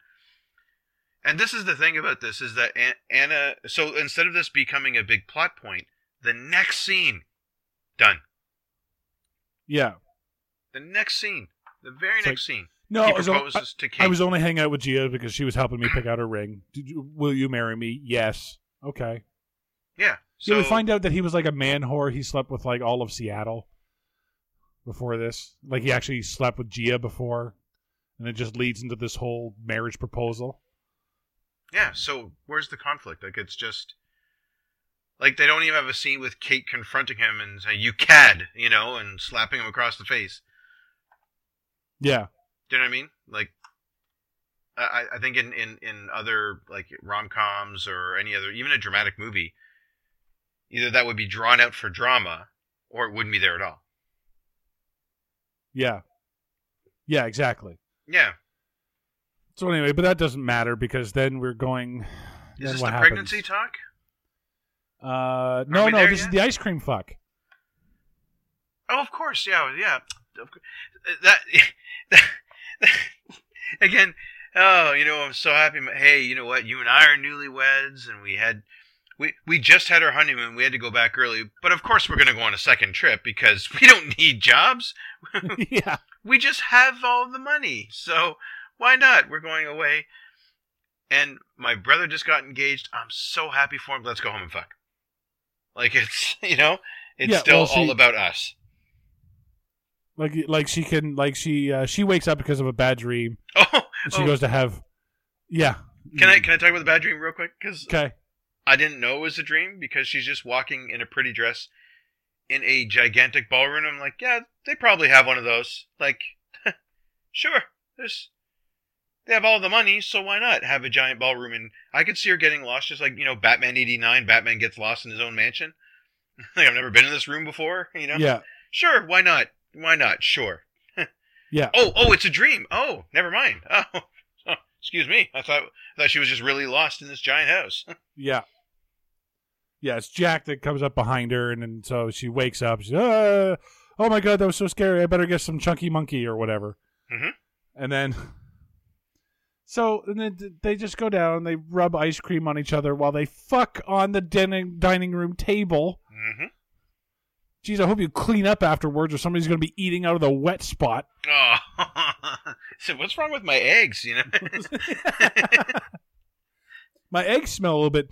and this is the thing about this is that Anna. So instead of this becoming a big plot point, the next scene, done. Yeah. The next scene, the very it's next like, scene. No, he proposes I, was, to Kate. I was only hanging out with Gia because she was helping me pick out a ring. You, will you marry me? Yes. Okay. Yeah. So yeah, we find out that he was like a man whore. He slept with like all of Seattle before this. Like he actually slept with Gia before, and it just leads into this whole marriage proposal. Yeah. So where's the conflict? Like it's just like they don't even have a scene with Kate confronting him and saying "you cad," you know, and slapping him across the face. Yeah. Do you know what I mean? Like, I, I think in, in, in other like rom coms or any other, even a dramatic movie, either that would be drawn out for drama, or it wouldn't be there at all. Yeah. Yeah, exactly. Yeah. So anyway, but that doesn't matter because then we're going. This is this the happens? pregnancy talk? Uh, no, no. This yet? is the ice cream fuck. Oh, of course. Yeah, yeah. That, that, that again. Oh, you know, I'm so happy. Hey, you know what? You and I are newlyweds, and we had we we just had our honeymoon. We had to go back early, but of course we're going to go on a second trip because we don't need jobs. yeah, we just have all the money, so why not? We're going away. And my brother just got engaged. I'm so happy for him. Let's go home and fuck. Like it's you know, it's yeah, still well, she, all about us. Like like she can like she uh, she wakes up because of a bad dream. Oh, she oh. goes to have. Yeah. Can I can I talk about the bad dream real quick? Because okay. I didn't know it was a dream because she's just walking in a pretty dress in a gigantic ballroom. I'm like, yeah, they probably have one of those. Like, sure, there's They have all the money, so why not have a giant ballroom? And I could see her getting lost, just like you know, Batman '89. Batman gets lost in his own mansion. like I've never been in this room before. You know. Yeah. Sure. Why not? Why not? Sure. Yeah. Oh, oh, it's a dream. Oh, never mind. Oh, oh excuse me. I thought I thought she was just really lost in this giant house. Yeah. Yeah, it's Jack that comes up behind her, and then so she wakes up. She's, uh, oh my god, that was so scary. I better get some chunky monkey or whatever. Mhm. And then, so and then they just go down. They rub ice cream on each other while they fuck on the dining dining room table. hmm Geez, I hope you clean up afterwards, or somebody's going to be eating out of the wet spot. Oh, so what's wrong with my eggs? You know. My eggs smell a little bit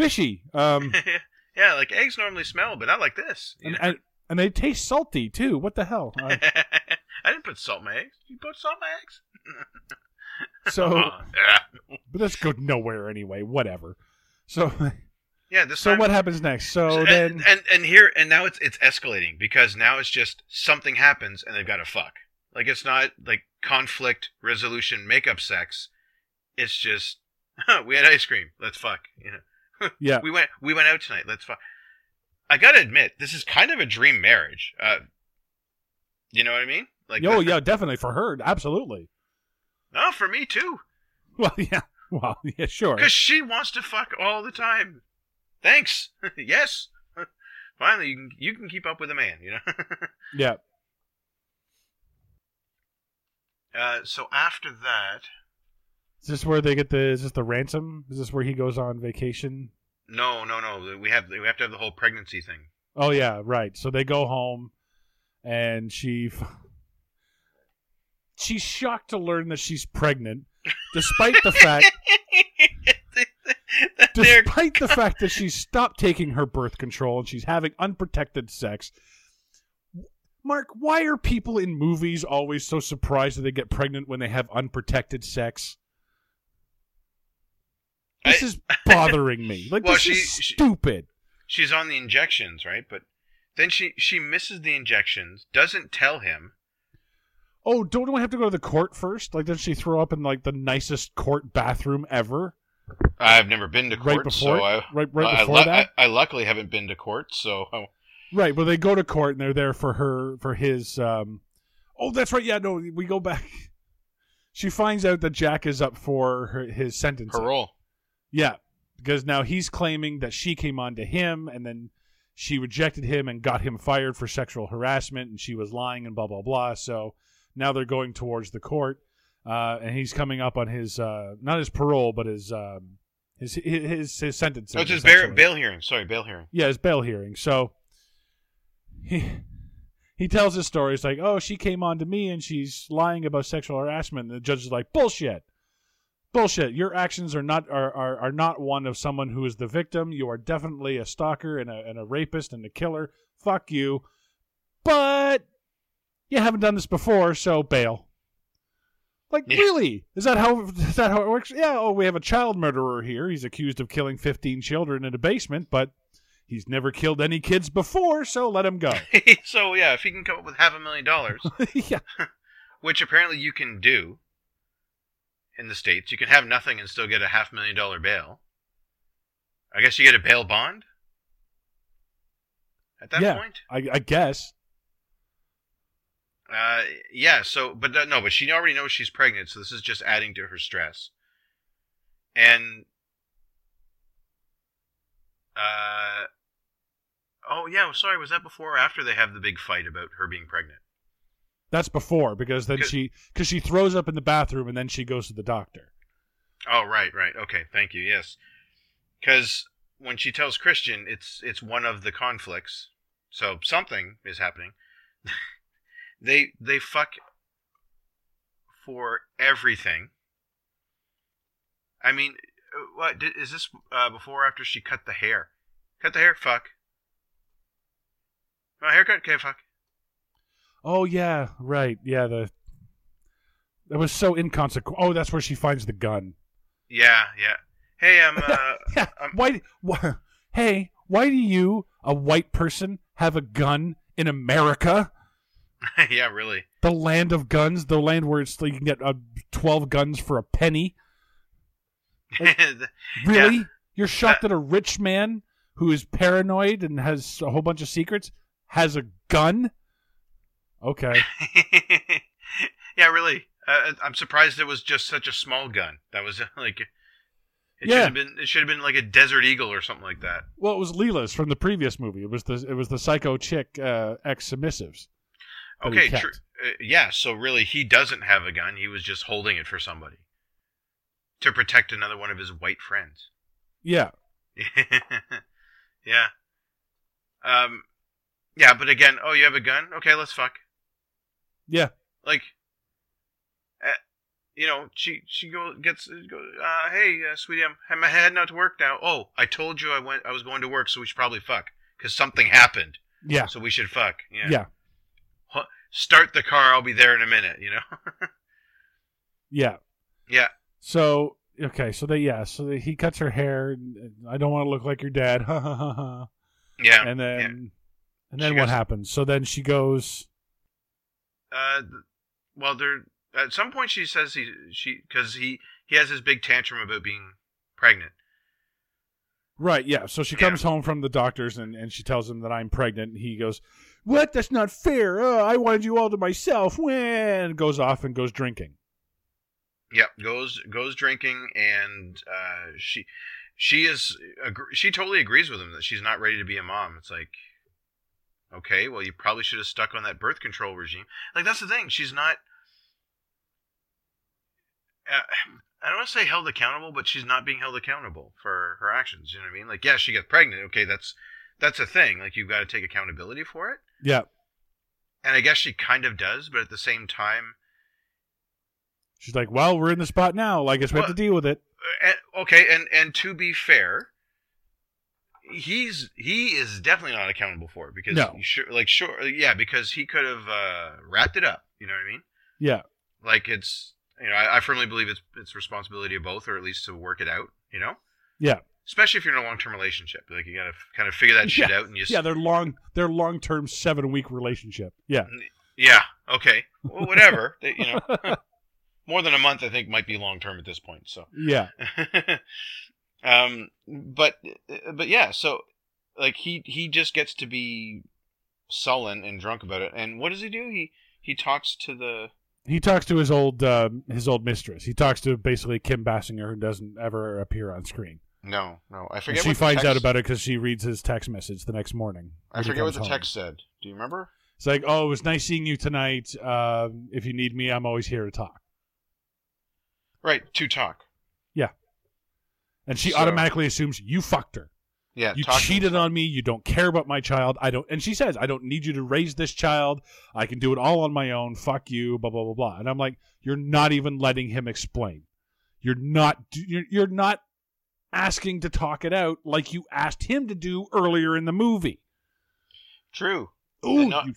fishy. Um, yeah, like eggs normally smell, but not like this. and, and and they taste salty too. What the hell? Uh, I didn't put salt in my eggs. You put salt in my eggs? so, but let's go nowhere anyway. Whatever. So, Yeah, this so time. what happens next? So and, then, and and here and now it's it's escalating because now it's just something happens and they've got to fuck. Like it's not like conflict resolution makeup sex. It's just we had ice cream. Let's fuck. You know. yeah, We went we went out tonight. Let's fuck. I gotta admit, this is kind of a dream marriage. Uh, you know what I mean? Like, oh yeah, definitely for her, absolutely. no, for me too, Well, yeah, well, yeah, sure. because she wants to fuck all the time. Thanks. yes. Finally, you can you can keep up with a man. You know. Yeah, uh, so after that, is this where they get the? Is this the ransom? Is this where he goes on vacation? no, no, no. We have we have to have the whole pregnancy thing. Oh yeah, right. So they go home, and she she's shocked to learn that she's pregnant, despite the fact despite the fact that she's stopped taking her birth control and she's having unprotected sex. Mark, why are people in movies always so surprised that they get pregnant when they have unprotected sex? This I- is bothering me. Like Well, this she- is she- stupid. she's on the injections, right? But then she she misses the injections, doesn't tell him. Oh, don't we have to go to the court first? Like, doesn't she throw up in like the nicest court bathroom ever? I've never been to court, Right before, so I right, right I, before lu- that. I, I luckily haven't been to court, so I- Right, well, they go to court and they're there for her for his. Um, oh, that's right. Yeah, no, we go back. She finds out that Jack is up for her, his sentence. parole. Yeah, because now he's claiming that she came on to him and then she rejected him and got him fired for sexual harassment and she was lying and blah blah blah. So now they're going towards the court, uh, and he's coming up on his uh, not his parole but his um, his his his sentence. Oh, it's his bail, bail hearing. Sorry, bail hearing. Yeah, his bail hearing. So he he tells his story. It's like, oh, she came on to me and she's lying about sexual harassment. And the judge is like, bullshit, bullshit. Your actions are not are, are, are not one of someone who is the victim. You are definitely a stalker and a and a rapist and a killer. Fuck you. But you haven't done this before, so bail. Like Yeah. really? Is that how is that how it works? Yeah. Oh, we have a child murderer here. He's accused of killing fifteen children in a basement, but he's never killed any kids before, so let him go. so yeah, if he can come up with half a million dollars, yeah. which apparently you can do in the states, you can have nothing and still get a half million dollar bail. I guess you get a bail bond at that Yeah. point. I, I guess. Uh, yeah. So, but uh, no, but she already knows she's pregnant, so this is just adding to her stress. And, uh, oh yeah, sorry, was that before or after they have the big fight about her being pregnant? That's before because then Good. she because she throws up in the bathroom and then she goes to the doctor. Oh, right, right. Okay, thank you. Yes, because when she tells Christian, it's it's one of the conflicts. So something is happening. they they fuck for everything. I mean, what did, is this uh, before or after she cut the hair? Cut the hair, fuck. My haircut, okay, fuck. Oh yeah, right. Yeah, the that was so inconsequential. Oh, that's where she finds the gun. Yeah, yeah. Hey, I'm. Uh, Yeah. Um, why, why? Hey, why do you, a white person, have a gun in America? yeah, really. The land of guns, the land where it's like you can get uh, twelve guns for a penny. Really? You're shocked that a rich man who is paranoid and has a whole bunch of secrets has a gun? Okay. yeah, really. Uh, I'm surprised it was just such a small gun. That was like it Yeah. should have been. It should have been like a Desert Eagle or something like that. Well, it was Leila's from the previous movie. It was the it was the psycho chick uh, ex submissives. Okay, true. Uh, yeah, so really, he doesn't have a gun. He was just holding it for somebody to protect another one of his white friends. Yeah. yeah. Um. Yeah, but again, oh, you have a gun? Okay, let's fuck. Yeah. Like, uh, you know, she she go gets go. Uh, hey, uh, sweetie, I'm I'm heading out to work now. Oh, I told you I went. I was going to work, so we should probably fuck because something happened. Yeah. So we should fuck. Yeah. Yeah. Huh, Start the car. I'll be there in a minute. You know. Yeah. yeah. So okay, so they yeah, so they, he cuts her hair. and I don't want to look like your dad. Ha ha ha ha. Yeah. And then yeah. and then She what goes- happens? So then she goes. Uh, well, there at some point she says he she because he he has his big tantrum about being pregnant. Right, yeah. So she Yeah. comes home from the doctors and, and she tells him that I'm pregnant. And He goes, What? That's not fair. Oh, I wanted you all to myself. When goes off and goes drinking. Yep, goes goes drinking, and uh, she she is she totally agrees with him that she's not ready to be a mom. It's like, okay, well, you probably should have stuck on that birth control regime. Like that's the thing, she's not. Uh, I don't want to say held accountable, but she's not being held accountable for her actions. You know what I mean? Like, yeah, she gets pregnant. Okay, that's that's a thing. Like, you've got to take accountability for it. Yeah. And I guess she kind of does, but at the same time, She's like, Well, we're in the spot now. Like, I guess we have to deal with it. Uh, and- okay, and and to be fair, he's he is definitely not accountable for it because No. sure like sure yeah because he could have uh, wrapped it up. You know what I mean? Yeah. Like it's you know I, I firmly believe it's it's responsibility of both or at least to work it out. You know? Yeah. Especially if you're in a long term relationship, like you gotta kind of figure that shit Yeah. out and you Yeah, they're long they're long term seven week relationship. Yeah. yeah okay well whatever They- you know more than a month I think might be long term at this point so. Yeah. Um, but but yeah, so like he he just gets to be sullen and drunk about it. And what does he do? He he talks to the He talks to his old uh, his old mistress. He talks to basically Kim Basinger, who doesn't ever appear on screen. no no I And forget. she what the finds out about it because she reads his text message the next morning. I forget what the home. text said. Do you remember? It's like, oh, it was nice seeing you tonight. Um, if you need me, I'm always here to talk. Right to talk. And she So- automatically assumes you fucked her. Yeah, You cheated on me. You don't care about my child. I don't. And she says, I don't need you to raise this child. I can do it all on my own. Fuck you. Blah blah blah blah. And I'm like, you're not even letting him explain. You're not. You're, you're not asking to talk it out like you asked him to do earlier in the movie. True. Ooh, not- you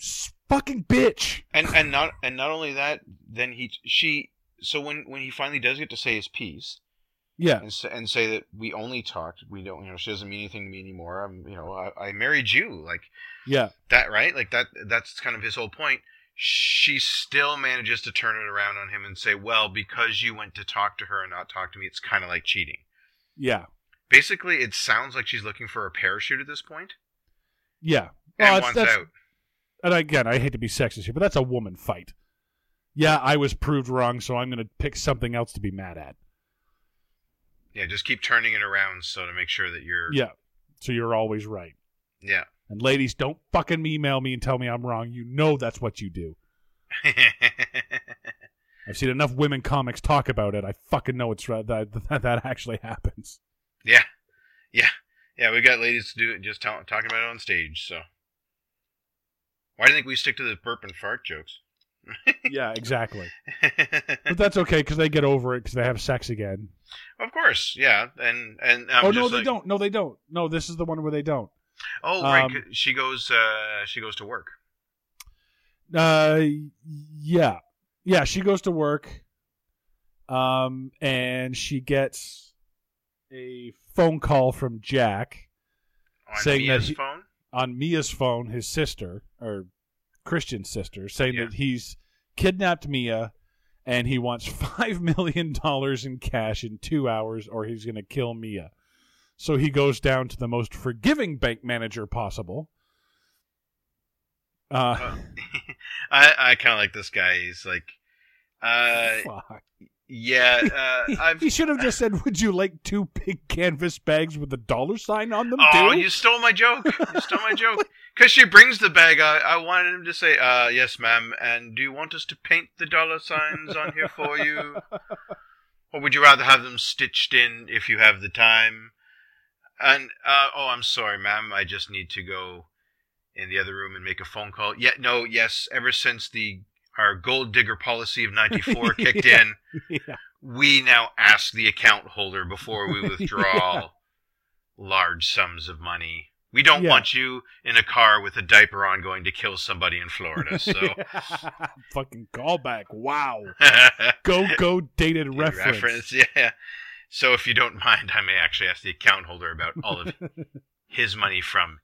fucking bitch. And and not and not only that, then he she so when when he finally does get to say his piece Yeah. and say, and say that we only talked, we don't you know she doesn't mean anything to me anymore. I'm you know I, I married you like Yeah. that right like that that's kind of his whole point she still manages to turn it around on him and say well because you went to talk to her and not talk to me it's kind of like cheating Yeah. basically it sounds like she's looking for a parachute at this point Yeah. and Well, it's- wants that's- out and again, I hate to be sexist here, but that's a woman fight. Yeah, I was proved wrong, so I'm going to pick something else to be mad at. Yeah just keep turning it around so to make sure that you're Yeah. So you're always right. yeah And ladies, don't fucking email me and tell me I'm wrong. You know that's what you do. I've seen enough women comics talk about it. I fucking know it's right that that, that actually happens. yeah yeah yeah we got ladies to do it just ta- talking about it on stage so why do you think we stick to the burp and fart jokes Yeah, exactly. But that's okay because they get over it because they have sex again. Of course yeah and and I'm oh no, they like- don't. No, they don't. No, this is the one where they don't. Oh, right. Um, she goes. Uh, she goes to work. Uh, yeah, yeah. She goes to work, um, and she gets a phone call from Jack On Saying that Mia's he- phone. on Mia's phone, his sister or Christian's sister, saying Yeah. that he's kidnapped Mia and he wants five million dollars in cash in two hours, or he's going to kill Mia. So he goes down to the most forgiving bank manager possible. Uh, I I kind of like this guy. He's like, uh, fuck. Yeah, uh, He, should have just said, "Would you like two big canvas bags with a dollar sign on them?" Oh, too? you stole my joke. You stole my joke. Because she brings the bag. I, I wanted him to say, uh, yes, ma'am. And do you want us to paint the dollar signs on here for you? Or would you rather have them stitched in if you have the time? And, uh, oh, I'm sorry, ma'am. I just need to go in the other room and make a phone call. Yeah, no, yes. Ever since the our gold digger policy of 94 kicked Yeah. in, yeah. we now ask the account holder before we withdraw large sums of money. We don't Yeah. want you in a car with a diaper on going to kill somebody in Florida. So Fucking callback! Wow, go go dated reference. yeah. So if you don't mind, I may actually ask the account holder about all of his money from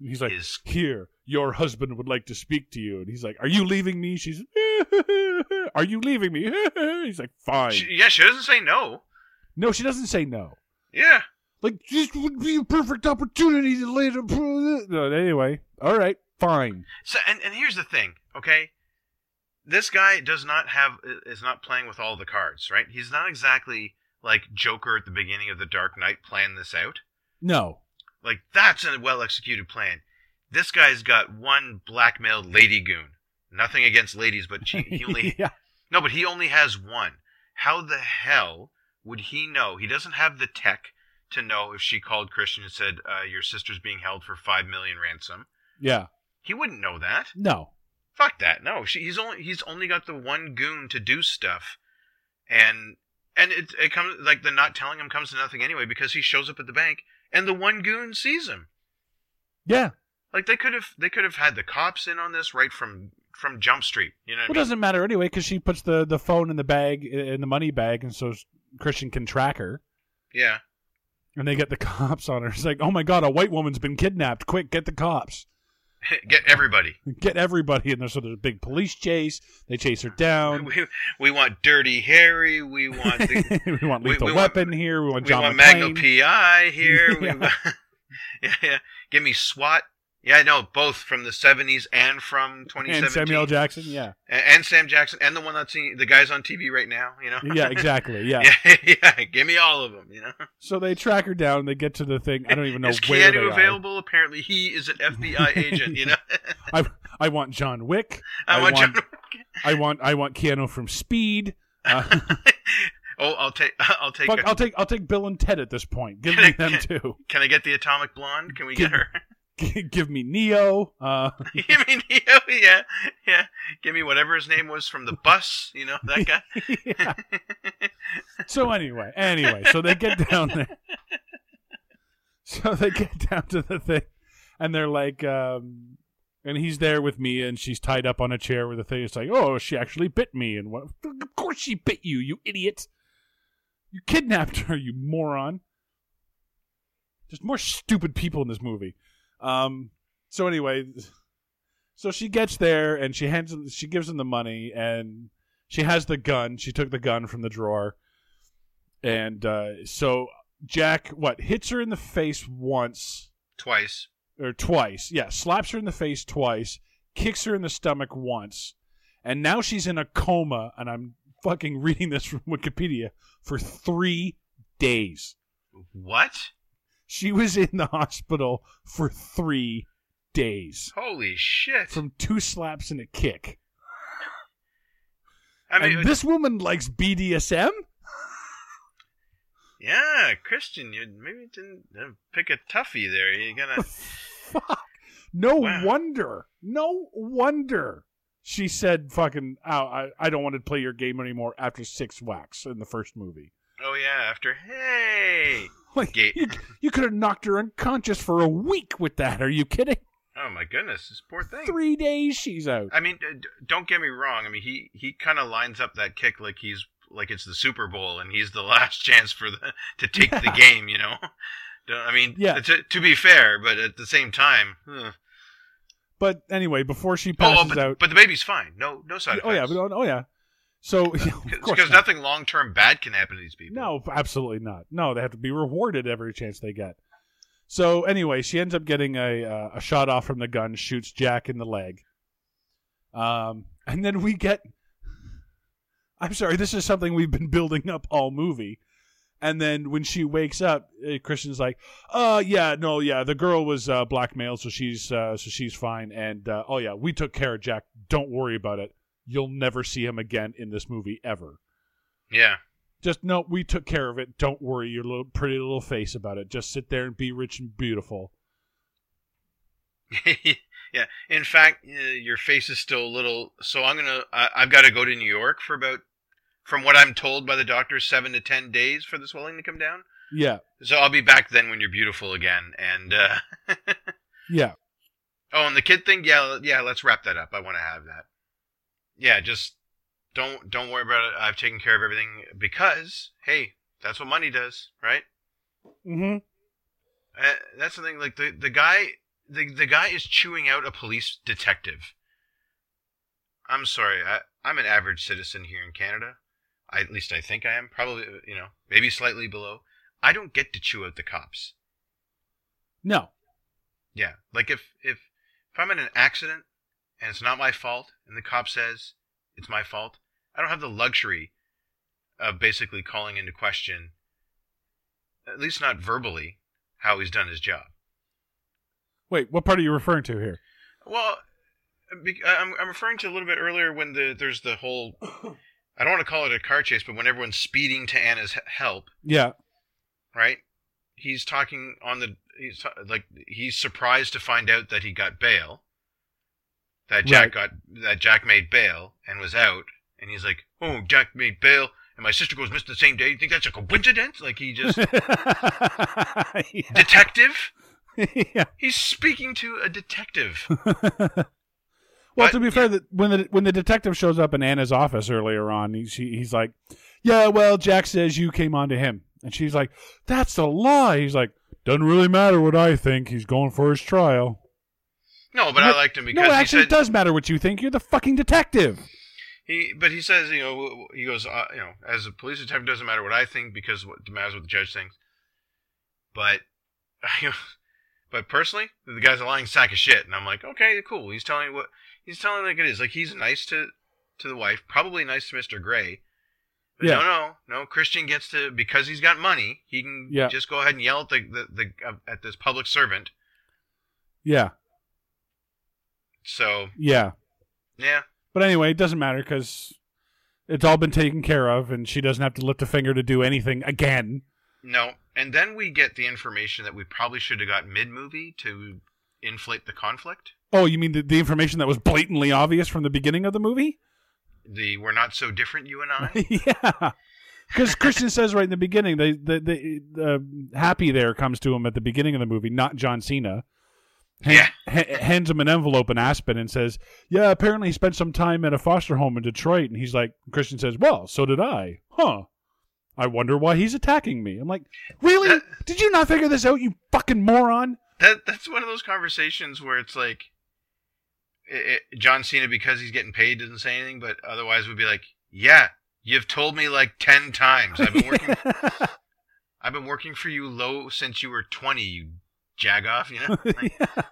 He's like, his. "Here, your husband would like to speak to you." And he's like, "Are you leaving me?" She's, "Are you leaving me?" he's like, "Fine." She, yeah, she doesn't say no. no, she doesn't say no. Yeah. Like this would be a perfect opportunity to later. No, anyway, all right, fine. So and and here's the thing, okay? This guy does not have is not playing with all the cards, right? He's not exactly like Joker at the beginning of The Dark Knight playing this out. No, Like that's a well executed plan. This guy's got one blackmailed lady goon. Nothing against ladies, but she, he only yeah, no, but he only has one. How the hell would he know? He doesn't have the tech to know if she called Christian and said uh, your sister's being held for five million ransom. yeah, He wouldn't know that. no, Fuck that. No, she, he's only he's only got the one goon to do stuff, and and it it comes like the not telling him comes to nothing anyway because he shows up at the bank and the one goon sees him. yeah. Like they could have they could have had the cops in on this right from from Jump Street. You know Well, what it I mean? doesn't matter anyway because she puts the the phone in the bag in the money bag, and so Christian can track her. Yeah. And they get the cops on her. It's like, oh my god, a white woman's been kidnapped! Quick, get the cops! Get everybody. Get everybody! And there's so there's a big police chase. They chase her down. We, we want Dirty Harry. We want the, we want lethal we want- weapon here. We want John. we want McClane. Magnum PI here. Yeah. want- yeah, yeah. Give me SWAT. Yeah, I know both from the '70s and from 2017. and Samuel Jackson. Yeah, and, and Sam Jackson, and the one that's the guys on TV right now. You know. yeah, exactly. Yeah. yeah, yeah. Give me all of them. You know. So they track her down. They get to the thing. I don't even know Is where they Keanu are. available? Apparently, he is an FBI agent. You know. I I want John Wick. I, I want. John- I want I want Keanu from Speed. Uh, oh, I'll take. I'll take. fuck, a- I'll take I'll take Bill and Ted at this point. Give me I- them can- too. Can I get the atomic blonde? Can we get her? Give me Neo. Uh, Give me Neo, yeah, yeah. Give me whatever his name was from the bus, you know that guy. So anyway, anyway, so they get down there. So they get down to the thing, and they're like, um, and he's there with me, and she's tied up on a chair with a thing. It's like, oh, she actually bit me, and what? Of course she bit you, you idiot! You kidnapped her, you moron. There's more stupid people in this movie. Um. So anyway, so she gets there and she hands him, she gives him the money and she has the gun. She took the gun from the drawer, and uh, so Jack what hits her in the face once Twice. or twice. Yeah, slaps her in the face twice, kicks her in the stomach once, and now she's in a coma. And I'm fucking reading this from Wikipedia for three days. What? She was in the hospital for three days Holy shit! from two slaps and a kick. I mean, and this woman likes BDSM. yeah, Christian, you maybe didn't pick a toughie there. You're gonna. Fuck. No Wow. wonder. No wonder. She said, "Fucking, oh, I, I don't want to play your game anymore." After six whacks in the first movie, Oh yeah, after hey. like you, you could have knocked her unconscious for a week with that. Are you kidding? Oh my goodness, this poor thing. Three days she's out. I mean, d- don't get me wrong. I mean, he he kind of lines up that kick like he's like it's the Super Bowl and he's the last chance for the to take the game. You know. I mean, Yeah. To, to be fair, but at the same time, huh, But anyway, before she Oh, oh passes oh, but, out, but the baby's fine. No, no side effects. oh yeah, but, oh yeah. So because not. nothing long term bad can happen to these people. No, absolutely not. No, they have to be rewarded every chance they get. So anyway, she ends up getting a uh, a shot off from the gun, shoots Jack in the leg. Um, and then we get. I'm sorry, this is something we've been building up all movie. And then when she wakes up, uh, Christian's like, "Uh, yeah, no, yeah, the girl was uh, blackmailed, so she's uh, so she's fine. And uh, oh yeah, we took care of Jack. Don't worry about it. You'll never see him again in this movie ever." Yeah. Just no, we took care of it. Don't worry your little pretty little face about it. Just sit there and be rich and beautiful. yeah. In fact, uh, your face is still a little. So I'm gonna. I, I've got to go to New York for about, from what I'm told by the doctor, seven to ten days for the swelling to come down. Yeah, So I'll be back then when you're beautiful again. And uh, yeah, oh, and the kid thing. Yeah, yeah. Let's wrap that up. I want to have that. Yeah, just don't don't worry about it. I've taken care of everything because hey, that's what money does, right? mm-hmm. Uh, that's the thing. Like the the guy, the the guy is chewing out a police detective. I'm sorry. I, I'm an average citizen here in Canada. I, at least I think I am. Probably, uh, you know, maybe slightly below. I don't get to chew out the cops. No, Yeah, like if if if I'm in an accident and it's not my fault, and the cop says it's my fault, I don't have the luxury of basically calling into question, at least not verbally, how he's done his job. wait, what part are you referring to here? Well, I'm I'm referring to a little bit earlier when the there's the whole. I don't want to call it a car chase, but when everyone's speeding to Anna's help, Yeah, right? He's talking on the he's like he's surprised to find out that he got bail. That Jack got that Jack made bail and was out, and he's like, "Oh, Jack made bail, and my sister goes missing the same day. You think that's a coincidence?" Like he just yeah. detective. yeah. He's speaking to a detective. well, But- to be fair, that when the when the detective shows up in Anna's office earlier on, he's he, he's like, "Yeah, well, Jack says you came on to him," and she's like, "That's a lie." He's like, "Doesn't really matter what I think. He's going for his trial." No, but I liked him because no, he actually, said it does matter what you think. You're the fucking detective. He, but he says, you know, he goes, uh, you know, as a police detective, doesn't matter what I think because what matters what the judge thinks. But, you know, but personally, the guy's a lying sack of shit, and I'm like, okay, cool. He's telling what he's telling like it is. Like he's nice to to the wife, probably nice to Mister Grey. Yeah. No, no, no. Christian gets to because he's got money. He can Yeah. just go ahead and yell at the the, the uh, at this public servant. Yeah, So yeah. yeah, But anyway, it doesn't matter because it's all been taken care of, and she doesn't have to lift a finger to do anything again. No, and then we get the information that we probably should have got mid movie to inflate the conflict. Oh, you mean the, the information that was blatantly obvious from the beginning of the movie? The we're not so different, you and I. yeah. Because Christian says right in the beginning, they, the the uh, Happy there comes to him at the beginning of the movie, not John Cena. Hand- Yeah. ha- hands him an envelope in Aspen and says, "Yeah, apparently he spent some time at a foster home in Detroit." And he's like, Christian says, "Well, so did I. Huh? I wonder why he's attacking me." I'm like, "Really? That- Did you not figure this out, you fucking moron?" that that's one of those conversations where it's like, it, it, John Cena because he's getting paid doesn't say anything, but otherwise would be like, yeah, you've told me like ten times. I've been working. I've been working for you low since you were twenty. You jagoff. You know, like, Yeah.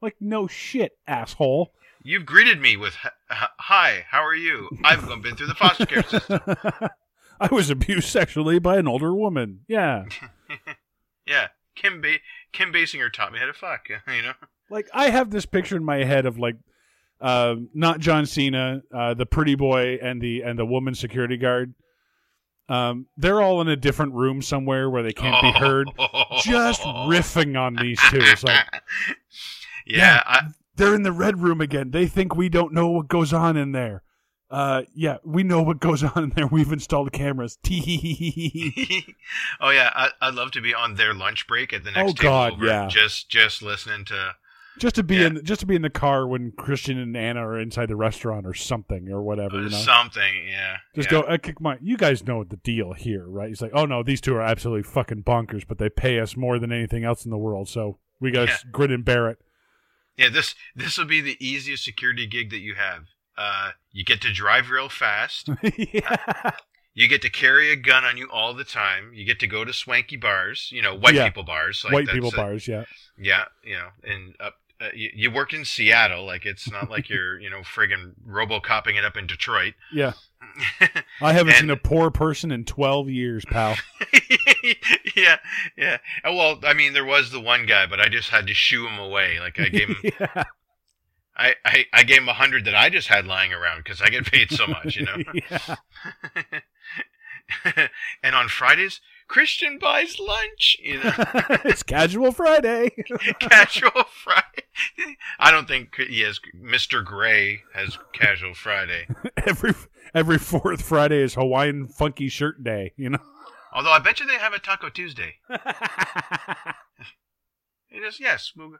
Like no shit, asshole. you've greeted me with "H- h- "Hi, how are you?" I've been through the foster care system. I was abused sexually by an older woman. Yeah. Yeah, Kim ba- Kim Basinger taught me how to fuck. You know. Like I have this picture in my head of like uh, not John Cena, uh, the pretty boy and the and the woman security guard. Um, they're all in a different room somewhere where they can't be heard, just riffing on these two. It's like yeah, Yeah. I, they're in the red room again. They think we don't know what goes on in there. Uh, yeah, we know what goes on in there. We've installed cameras. Oh yeah, I, I'd love to be on their lunch break at the next Oh, table God, yeah. just just listening to. Just to be Yeah. in just to be in the car when Christian and Anna are inside the restaurant or something or whatever. You know, Something, yeah. just yeah. go. I kick my. You guys know the deal here, right? He's like, oh no, these two are absolutely fucking bonkers, but they pay us more than anything else in the world, so we got to Yeah. grin and bear it. Yeah, this this will be the easiest security gig that you have. Uh, you get to drive real fast. yeah. You get to carry a gun on you all the time. You get to go to swanky bars, you know, white Yeah. people bars. Like White people bars, yeah. Yeah, you know, and up. Uh, you, you work in Seattle, like it's not like you're, you know, friggin' robo-copping it up in Detroit. Yeah. I haven't And- seen a poor person in 12 years, pal. yeah, yeah. Uh, Well, I mean, there was the one guy, but I just had to shoo him away. Like I gave him, yeah. I, I, I gave him a hundred that I just had lying around because I get paid so much, you know. and on Fridays, Christian buys lunch. You know, it's casual Friday. casual Friday. I don't think he has. Mr. Grey has casual Friday. every every fourth Friday is Hawaiian funky shirt day, you know. Although I bet you they have a Taco Tuesday. It is yes. We'll,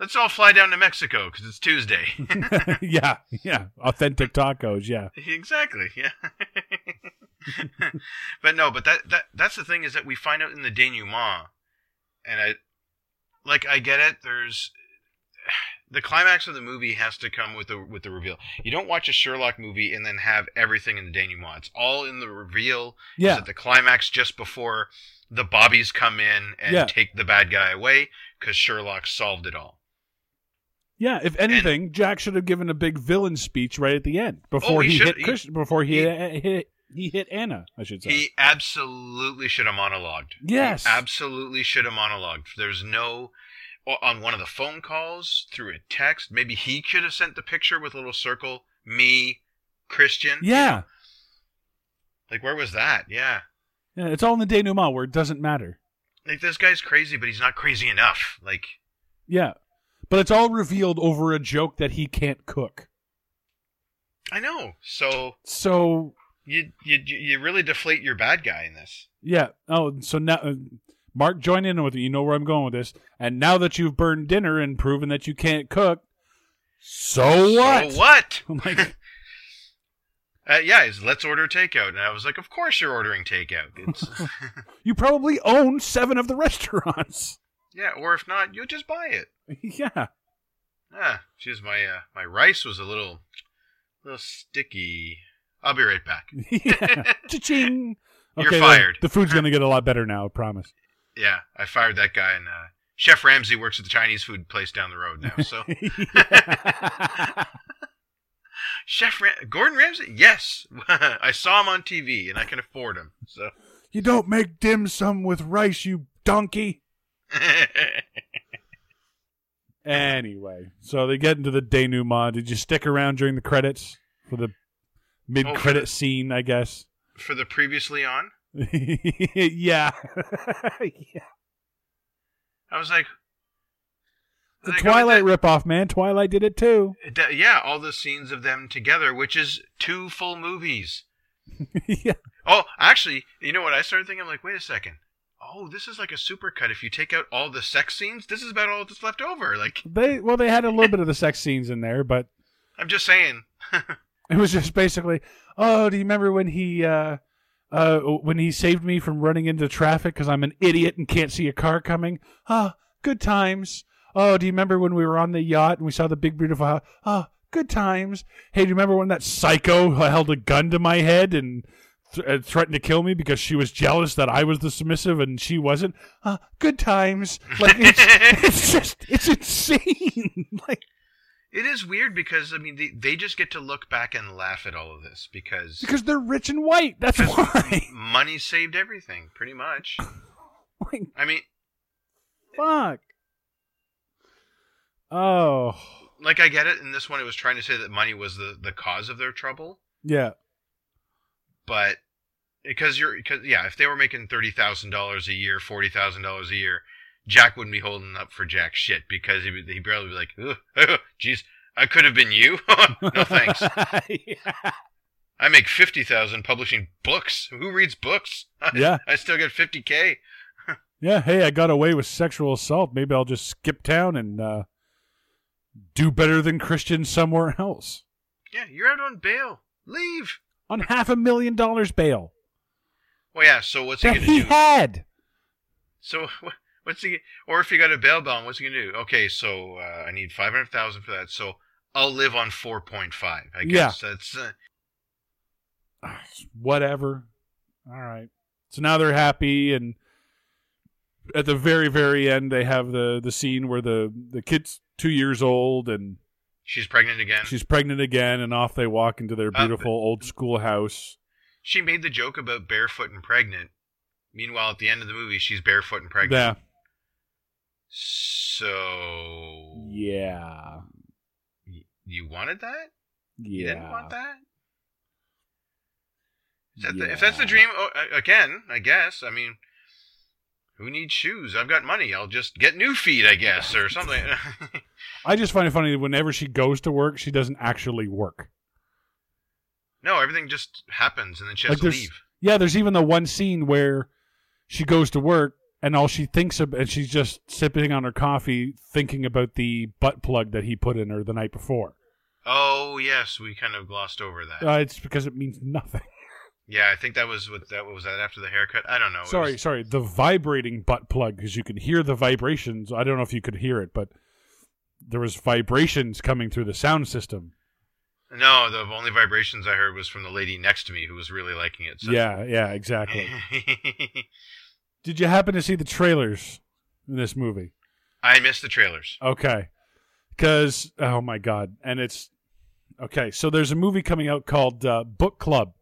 let's all fly down to Mexico because it's Tuesday. yeah, yeah. Authentic tacos, yeah. exactly. Yeah. but no, but that that that's the thing is that we find out in the denouement, and I, like, I get it. There's the climax of the movie has to come with the with the reveal. You don't watch a Sherlock movie and then have everything in the denouement. It's all in the reveal. Yeah. at the climax just before the bobbies come in and Yeah. take the bad guy away because Sherlock solved it all. Yeah, if anything, Jack should have given a big villain speech right at the end before Oh, he he, hit before he, he- hit he hit Ana, I should say. He absolutely should have monologued. Yes. He absolutely should have monologued. There's no on one of the phone calls through a text. Maybe he could have sent the picture with a little circle. Me, Christian. yeah. Like where was that? Yeah. Yeah, it's all in the denouement where it doesn't matter. Like this guy's crazy, but he's not crazy enough. Like Yeah. But it's all revealed over a joke that he can't cook. I know. So So, you you you really deflate your bad guy in this. yeah. Oh, so now uh, Mark join in with me. You know where I'm going with this. And now that you've burned dinner and proven that you can't cook, so what? So what? I'm like, Uh, yeah, let's order takeout. And I was like, of course you're ordering takeout. You probably own seven of the restaurants. yeah, or if not, you'll just buy it. yeah. Ah, geez, my uh, my rice was a little, little sticky. I'll be right back. yeah. Cha-ching. You're fired. The, the food's going to get a lot better now, I promise. Yeah, I fired that guy, and uh, Chef Ramsay works at the Chinese food place down the road now. So Chef Ram- Gordon Ramsay, yes, I saw him on TV, and I can afford him. So you don't make dim sum with rice, you donkey. Anyway, so they get into the denouement. Did you stick around during the credits for the mid-credit the- scene? I guess. for the previously on, yeah. yeah. I was like, The like, Twilight oh, ripoff, man. Twilight did it too. that- yeah, all the scenes of them together, which is two full movies. yeah. Oh, actually, you know what I started thinking? I'm like, wait a second. Oh, this is like a supercut. If you take out all the sex scenes, this is about all that's left over. Like, They well, they had a little bit of the sex scenes in there, but I'm just saying. It was just basically, oh, do you remember when he uh, uh, when he saved me from running into traffic because I'm an idiot and can't see a car coming? Ah, good times. Oh, do you remember when we were on the yacht and we saw the big beautiful house? Ah, good times. Hey, do you remember when that psycho held a gun to my head and th- uh, threatened to kill me because she was jealous that I was the submissive and she wasn't? Ah, good times. Like it's, it's just it's insane. like It is weird because I mean they, they just get to look back and laugh at all of this because because they're rich and white. That's why. money saved everything pretty much. like I mean, fuck. Oh, like I get it. In this one, it was trying to say that money was the the cause of their trouble, yeah. but because you're because yeah, if they were making thirty thousand dollars a year, forty thousand dollars a year, Jack wouldn't be holding up for Jack shit because he he barely be like, "Ugh, geez, I could have been you. no thanks. yeah. I make fifty thousand publishing books. Who reads books? Yeah. I still get fifty k. Yeah, hey, I got away with sexual assault. Maybe I'll just skip town and uh, do better than Christian somewhere else. Yeah, you're out on bail. Leave. On half a million dollars bail Well, yeah. So what's he that gonna he had. So What's he? Or if you got a bail bond, what's he gonna do? Okay, so uh, I need five hundred thousand for that. So I'll live on four point five. I guess that's. Uh, Whatever. All right. So now they're happy, and at the very, very end, they have the the scene where the the kid's two years old and she's pregnant again. she's pregnant again, and off they walk into their Uh, beautiful old school house. she made the joke about barefoot and pregnant. Meanwhile, at the end of the movie, she's barefoot and pregnant. Yeah. So Yeah. y- you wanted that? You didn't want that? That the, if that's the dream, oh, again, I guess. I mean, who needs shoes? I've got money. I'll just get new feet, I guess, or something. I just find it funny that whenever she goes to work, she doesn't actually work. no, everything just happens, and then she has Like to leave. Yeah, there's even the one scene where she goes to work and all she thinks of, and she's just sipping on her coffee, thinking about the butt plug that he put in her the night before. Oh yes, we kind of glossed over that. Uh, it's because it means nothing. yeah, I think that was what that what was that after the haircut. I don't know. Sorry, was- sorry. The vibrating butt plug because you can hear the vibrations. I don't know if you could hear it, but there was vibrations coming through the sound system. no, the only vibrations I heard was from the lady next to me who was really liking it. So. Yeah, yeah, exactly. Did you happen to see the trailers in this movie? I missed the trailers. Okay. Because, oh my God. And it's, okay. So there's a movie coming out called uh, Book Club.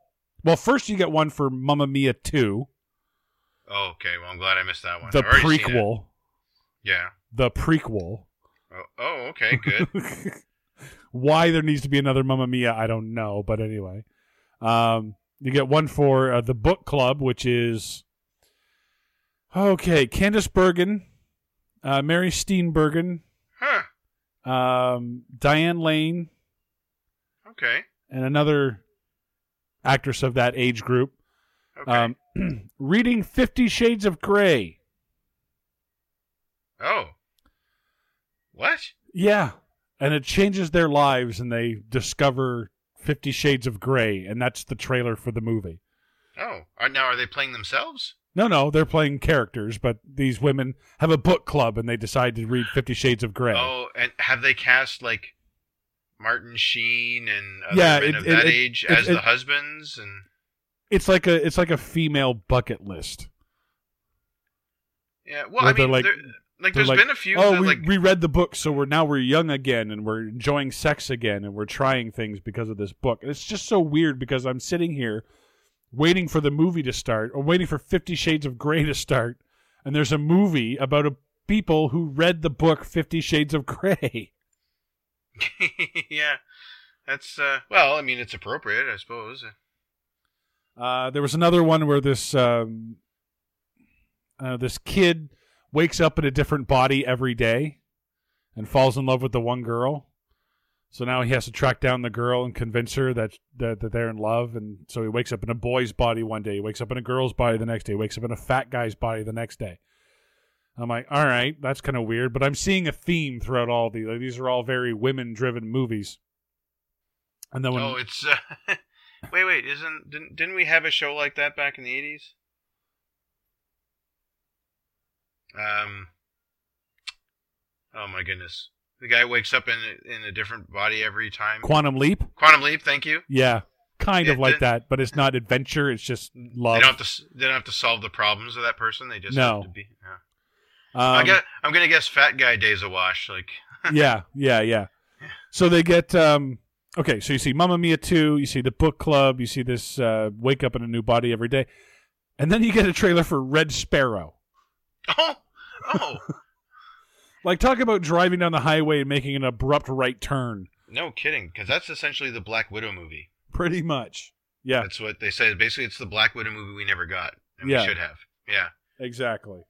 Well, first you get one for Mamma Mia 2, Oh, okay. Well, I'm glad I missed that one. the I've already seen it. prequel. Yeah. The prequel. Oh, oh, okay. Good. Why there needs to be another Mamma Mia, I don't know. But anyway. Um, you get one for uh, the Book Club, which is, okay, Candice Bergen, uh, Mary Steenburgen, huh. um, Diane Lane, Okay. and another actress of that age group. Okay. Um, reading Fifty Shades of Grey. oh. What? Yeah. And it changes their lives and they discover Fifty Shades of Grey, and that's the trailer for the movie. Oh. Are, now, are they playing themselves? No, no, they're playing characters, but these women have a book club and they decide to read Fifty Shades of Grey. Oh, and have they cast like Martin Sheen and other Yeah, men it- of it- that it- age as the husbands? And It's like a it's like a female bucket list. yeah, well, I mean, like- like there's like, been a few Oh, that we like reread the book, so we're now we're young again and we're enjoying sex again and we're trying things because of this book. And it's just so weird because I'm sitting here waiting for the movie to start or waiting for Fifty Shades of Grey to start, and there's a movie about a people who read the book Fifty Shades of Grey. yeah, that's uh, well, I mean, it's appropriate, I suppose. Uh, there was another one where this um, uh, this kid wakes up in a different body every day and falls in love with the one girl. So now he has to track down the girl and convince her that, that that they're in love. And so he wakes up in a boy's body one day, he wakes up in a girl's body the next day, he wakes up in a fat guy's body the next day. I'm like, all right, that's kind of weird, but I'm seeing a theme throughout all these. Like, these are all very women-driven movies. And then when oh, it's uh, wait, wait, isn't didn't didn't we have a show like that back in the eighties? Um. Oh my goodness, the guy wakes up in a, in a different body every time. Quantum Leap, Quantum Leap, thank you. Yeah, kind of like that, but it's not adventure. It's just love. They don't have to. They don't have to solve the problems of that person. They just No. have to be. Yeah. I Um, get, I'm gonna guess fat guy days a wash. Like yeah, yeah, yeah. So they get um okay, so you see Mamma Mia 2, you see the book club, you see this uh, wake up in a new body every day. And then you get a trailer for Red Sparrow. oh oh Like talk about driving down the highway and making an abrupt right turn. no kidding because that's essentially the Black Widow movie. Pretty much. Yeah, That's what they said. Basically, it's the Black Widow movie we never got and Yeah. we should have. Yeah. exactly.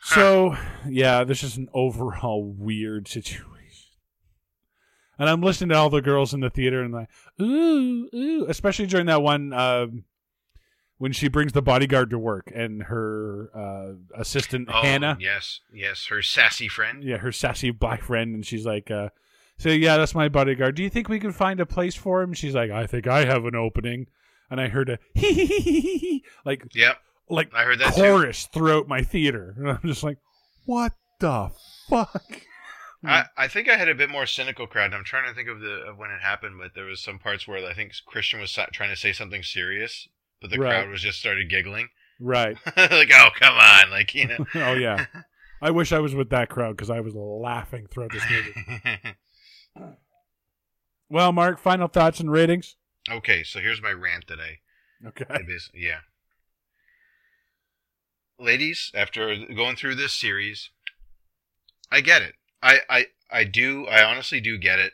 So, yeah, this is an overall weird situation. And I'm listening to all the girls in the theater and like, ooh, ooh, especially during that one um, when she brings the bodyguard to work and her uh, assistant Oh Hannah, yes, yes, her sassy friend. yeah, her sassy black friend, and she's like, uh, "So yeah, that's my bodyguard. Do you think we can find a place for him?" She's like, "I think I have an opening." And I heard a hee hee hee hee hee, like Yep. like I heard that too. chorus throughout my theater, and I'm just like, what the fuck? I, I think I had a bit more cynical crowd. I'm trying to think of the of when it happened, but there was some parts where I think Christian was trying to say something serious, but the Right. crowd was just started giggling. Right. like, oh come on, like you know. oh yeah. I wish I was with that crowd because I was laughing throughout this movie. Well, Mark, final thoughts and ratings. okay, so here's my rant today. Okay. I bas- yeah. Ladies, after going through this series, I get it. I, I, I do. I honestly do get it.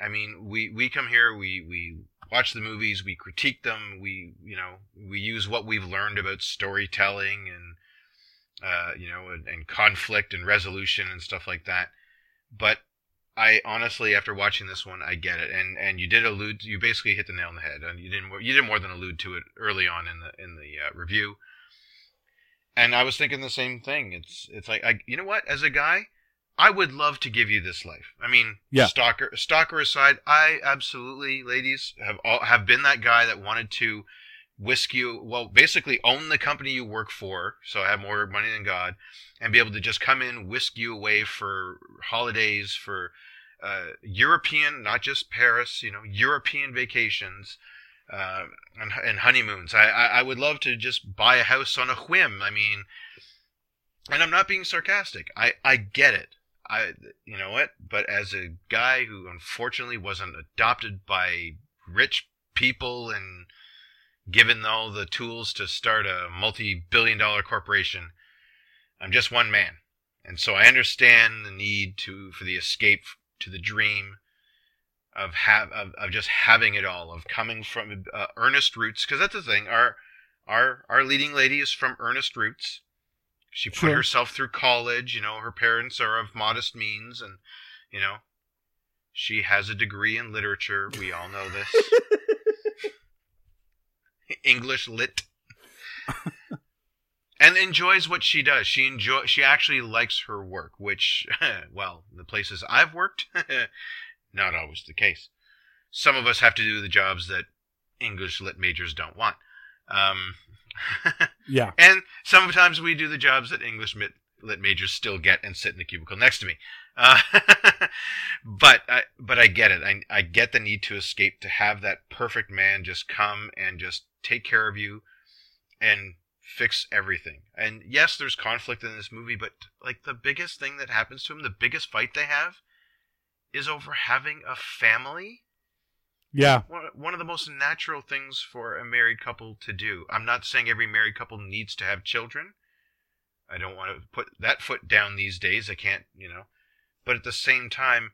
I mean, we, we come here, we, we watch the movies, we critique them, we, you know, we use what we've learned about storytelling and, uh, you know, and, and conflict and resolution and stuff like that. But I honestly, after watching this one, I get it. And, and you did allude, you basically hit the nail on the head. And you didn't, you did more than allude to it early on in the, in the uh, review. And I was thinking the same thing. It's, it's like, I, you know what? As a guy, I would love to give you this life. I mean, Yeah. stalker, stalker aside, I absolutely, ladies, have all, have been that guy that wanted to whisk you, well, basically own the company you work for, so I have more money than God, and be able to just come in, whisk you away for holidays, for uh, European, not just Paris, you know, European vacations. Uh, and, and honeymoons. I, I I would love to just buy a house on a whim. I mean, and I'm not being sarcastic. I I get it. I you know what? But as a guy who unfortunately wasn't adopted by rich people and given all the tools to start a multi-billion dollar corporation, I'm just one man. And so I understand the need to for the escape to the dream of have of, of just having it all of coming from uh, earnest roots because that's the thing our our our leading lady is from earnest roots she put Sure. herself through college you know her parents are of modest means and you know she has a degree in literature we all know this english lit and enjoys what she does she enjoy she actually likes her work which well the places i've worked not always the case. Some of us have to do the jobs that English lit majors don't want. Um, Yeah. and sometimes we do the jobs that English lit majors still get and sit in the cubicle next to me. Uh, but I, but I get it. I, I get the need to escape, to have that perfect man just come and just take care of you and fix everything. And yes, there's conflict in this movie, but like the biggest thing that happens to him, the biggest fight they have is over having a family. Yeah. One of the most natural things for a married couple to do. I'm not saying every married couple needs to have children. I don't want to put that foot down these days. I can't, you know. But at the same time,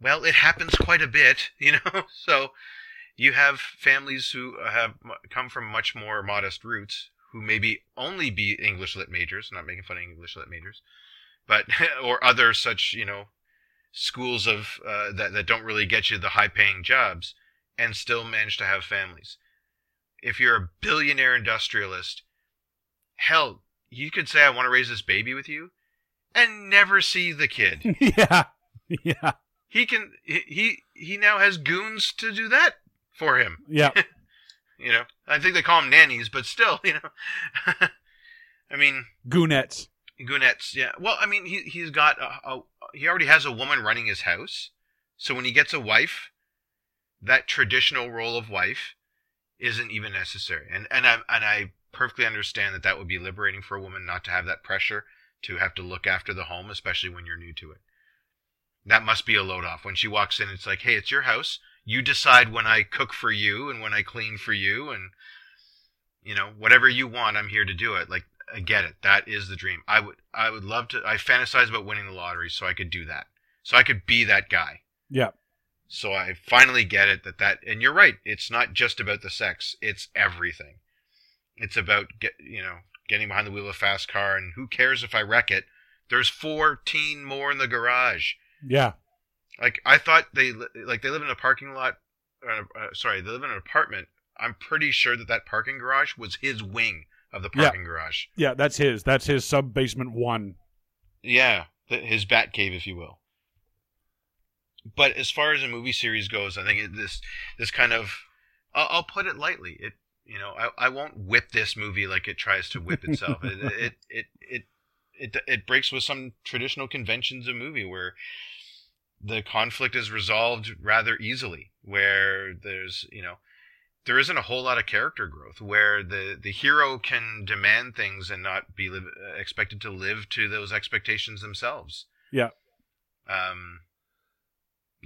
well, it happens quite a bit, you know. So you have families who have come from much more modest roots, who maybe only be English lit majors. Not making fun of English lit majors, but or other such, you know, schools of uh, that that don't really get you the high paying jobs and still manage to have families. If you're a billionaire industrialist, hell, you could say I want to raise this baby with you and never see the kid. yeah. Yeah. he can he he- he now has goons to do that for him. Yeah. You know, I think they call them nannies, but still, you know. I mean, Goonettes. Goonettes, yeah. Well, I mean, he he's got a, a he already has a woman running his house, so when he gets a wife, that traditional role of wife isn't even necessary. And and I and I perfectly understand that that would be liberating for a woman not to have that pressure to have to look after the home, especially when you're new to it. That must be a load off. When she walks in, it's like, hey, it's your house. You decide when I cook for you and when I clean for you, and you know whatever you want, I'm here to do it. Like I get it. That is the dream. I would I would love to I fantasize about winning the lottery so I could do that. So I could be that guy. Yeah. So I finally get it that that and you're right. It's not just about the sex. It's everything. It's about get you know getting behind the wheel of a fast car and who cares if I wreck it. There's 14 more in the garage. Yeah. Like I thought they like they live in a parking lot. Uh, uh, sorry, they live in an apartment. I'm pretty sure that that parking garage was his wing of the Yeah. parking garage. Yeah. That's his. That's his sub basement one. Yeah, his bat cave, if you will. But as far as a movie series goes, I think it, this this kind of I'll, I'll put it lightly. It you know, I, I won't whip this movie like it tries to whip itself. it, it, it, it, it, it breaks with some traditional conventions of movie where the conflict is resolved rather easily, where there's, you know, there isn't a whole lot of character growth where the the hero can demand things and not be live, uh, expected to live to those expectations themselves. Yeah. Um.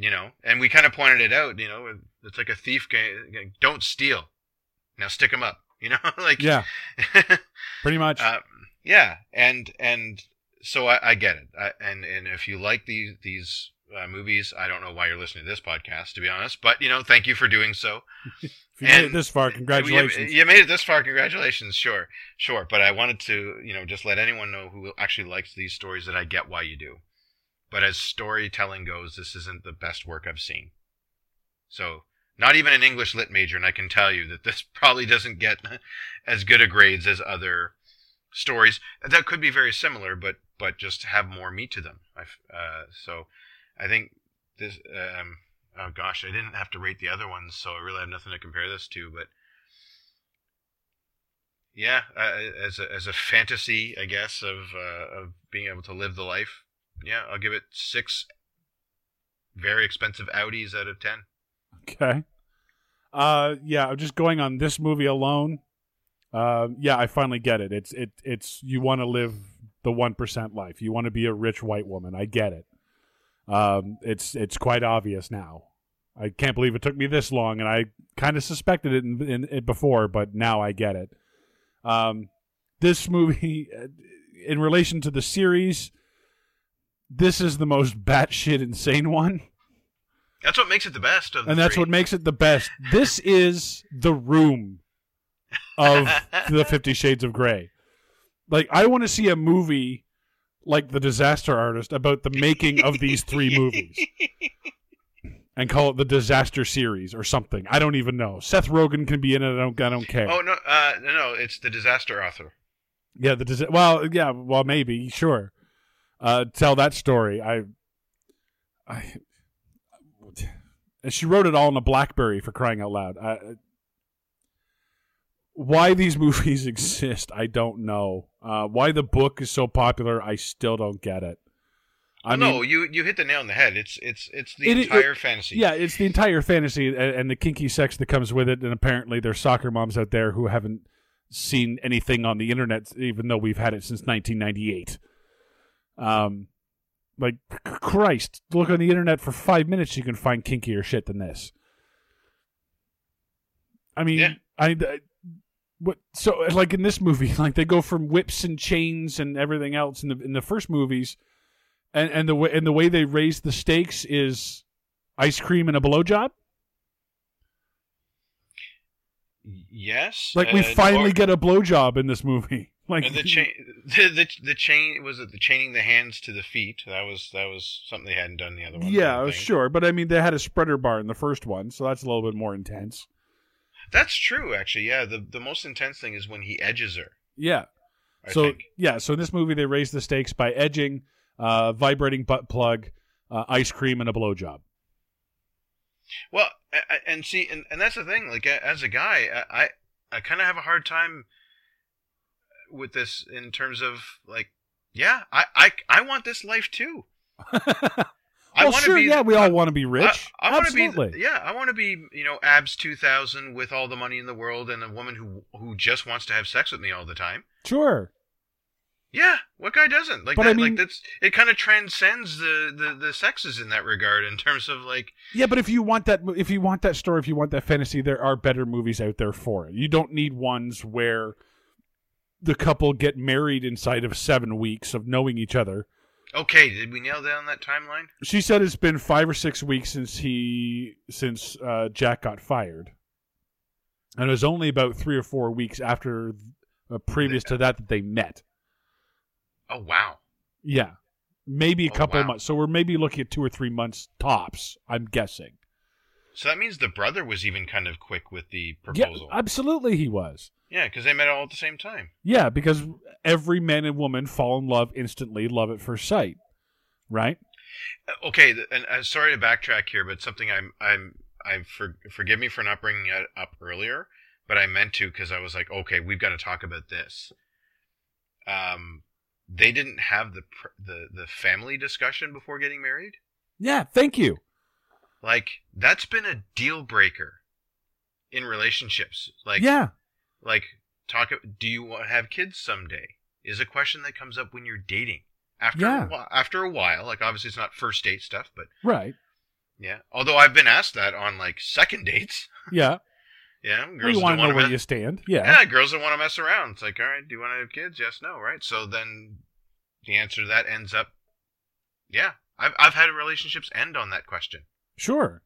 You know, and we kind of pointed it out. You know, it's like a thief game. Don't steal. Now stick them up. You know, like Yeah, pretty much. um, yeah, and and so I, I get it. I, and and if you like these these uh, movies, I don't know why you're listening to this podcast, to be honest. But you know, thank you for doing so. if you made it this far, congratulations. You, you made it this far. Congratulations. Sure, sure. But I wanted to, you know, just let anyone know who actually likes these stories that I get why you do. But as storytelling goes, this isn't the best work I've seen. So, not even an English lit major, and I can tell you that this probably doesn't get as good a grades as other stories that could be very similar, but but just have more meat to them. I've, uh, so, I think this. Um, oh gosh, I didn't have to rate the other ones, so I really have nothing to compare this to. But yeah, uh, as a, as a fantasy, I guess of uh, of being able to live the life. Yeah, I'll give it six very expensive Audis out of ten. Okay. Uh, yeah, I'm just going on this movie alone. Uh, yeah, I finally get it. It's it it's you want to live the one percent life. You want to be a rich white woman. I get it. Um, it's it's quite obvious now. I can't believe it took me this long, and I kind of suspected it in, in, it before, but now I get it. Um, this movie, in relation to the series, this is the most batshit insane one That's what makes it the best of the and that's three. what makes it the best. This is the room of the Fifty Shades of Grey. Like, I want to see a movie like The Disaster Artist about the making of these three movies and call it the Disaster Series or something. I don't even know. Seth Rogen can be in it. I don't. I don't care. Oh no, uh, no, no, it's the disaster author. Yeah, the disa- well, yeah, well, maybe, sure. Uh, tell that story. I, I, and she wrote it all in a BlackBerry for crying out loud. I, why these movies exist, I don't know. Uh, why the book is so popular, I still don't get it. I Oh, mean, no, you you hit the nail on the head. It's it's it's the It- it- entire fantasy. yeah, it's the entire fantasy and, and the kinky sex that comes with it. And apparently, there's soccer moms out there who haven't seen anything on the internet, even though we've had it since 1998. Um, like Christ, look on the internet for five minutes, you can find kinkier shit than this. I mean, Yeah. I, I what so like in this movie, like they go from whips and chains and everything else in the in the first movies, and and the way and the way they raise the stakes is ice cream and a blowjob. Yes. Like we and- finally or- get a blowjob in this movie. Like the chain, the, the the chain was it the chaining the hands to the feet? That was that was something they hadn't done the other one. Yeah, sure, but I mean they had a spreader bar in the first one, so that's a little bit more intense. That's true, actually. Yeah, the the most intense thing is when he edges her. Yeah. I so think. yeah, so in this movie they raise the stakes by edging, uh, vibrating butt plug, uh, ice cream, and a blowjob. Well, and see, and, and that's the thing. Like as a guy, I I, I kind of have a hard time with this in terms of like, yeah, I I, I want this life too. I well, sure, be. yeah, we all want to be rich. I, I want to Absolutely. be. Yeah, I want to be. You know, abs two thousand with all the money in the world, and a woman who who just wants to have sex with me all the time. Sure. Yeah, what guy doesn't? Like But that. I mean- like that's it. Kind of transcends the, the the sexes in that regard in terms of like. Yeah, but if you want that, if you want that story, if you want that fantasy, there are better movies out there for it. You don't need ones where the couple get married inside of seven weeks of knowing each other. Okay, did we nail down that timeline? She said it's been five or six weeks since he since uh, Jack got fired, and it was only about three or four weeks after uh, previous to that that they met. Oh wow. Yeah, maybe a Oh, couple of wow. months. So we're maybe looking at two or three months tops. I'm guessing. So that means the brother was even kind of quick with the proposal. Yeah, proposal. absolutely, he was. Yeah, because they met all at the same time. Yeah, because every man and woman fall in love instantly, love at first sight, right? Uh, Okay, and uh, sorry to backtrack here, but something I'm I'm I for, forgive me for not bringing it up earlier, but I meant to because I was like, okay, we've got to talk about this. Um, they didn't have the pr- the the family discussion before getting married. Yeah, thank you. Like that's been a deal breaker in relationships. Like yeah, like talk. Do you want to have kids someday? Is a question that comes up when you're dating. After Yeah. a while, after a while, like obviously it's not first date stuff, but right. yeah. Although I've been asked that on like second dates. Yeah, Yeah, Well, girls you want to know where mess- you stand. Yeah, Yeah, girls don't want to mess around. It's like, all right, do you want to have kids? Yes, no, right? So then the answer to that ends up, yeah. I've I've had relationships end on that question sure.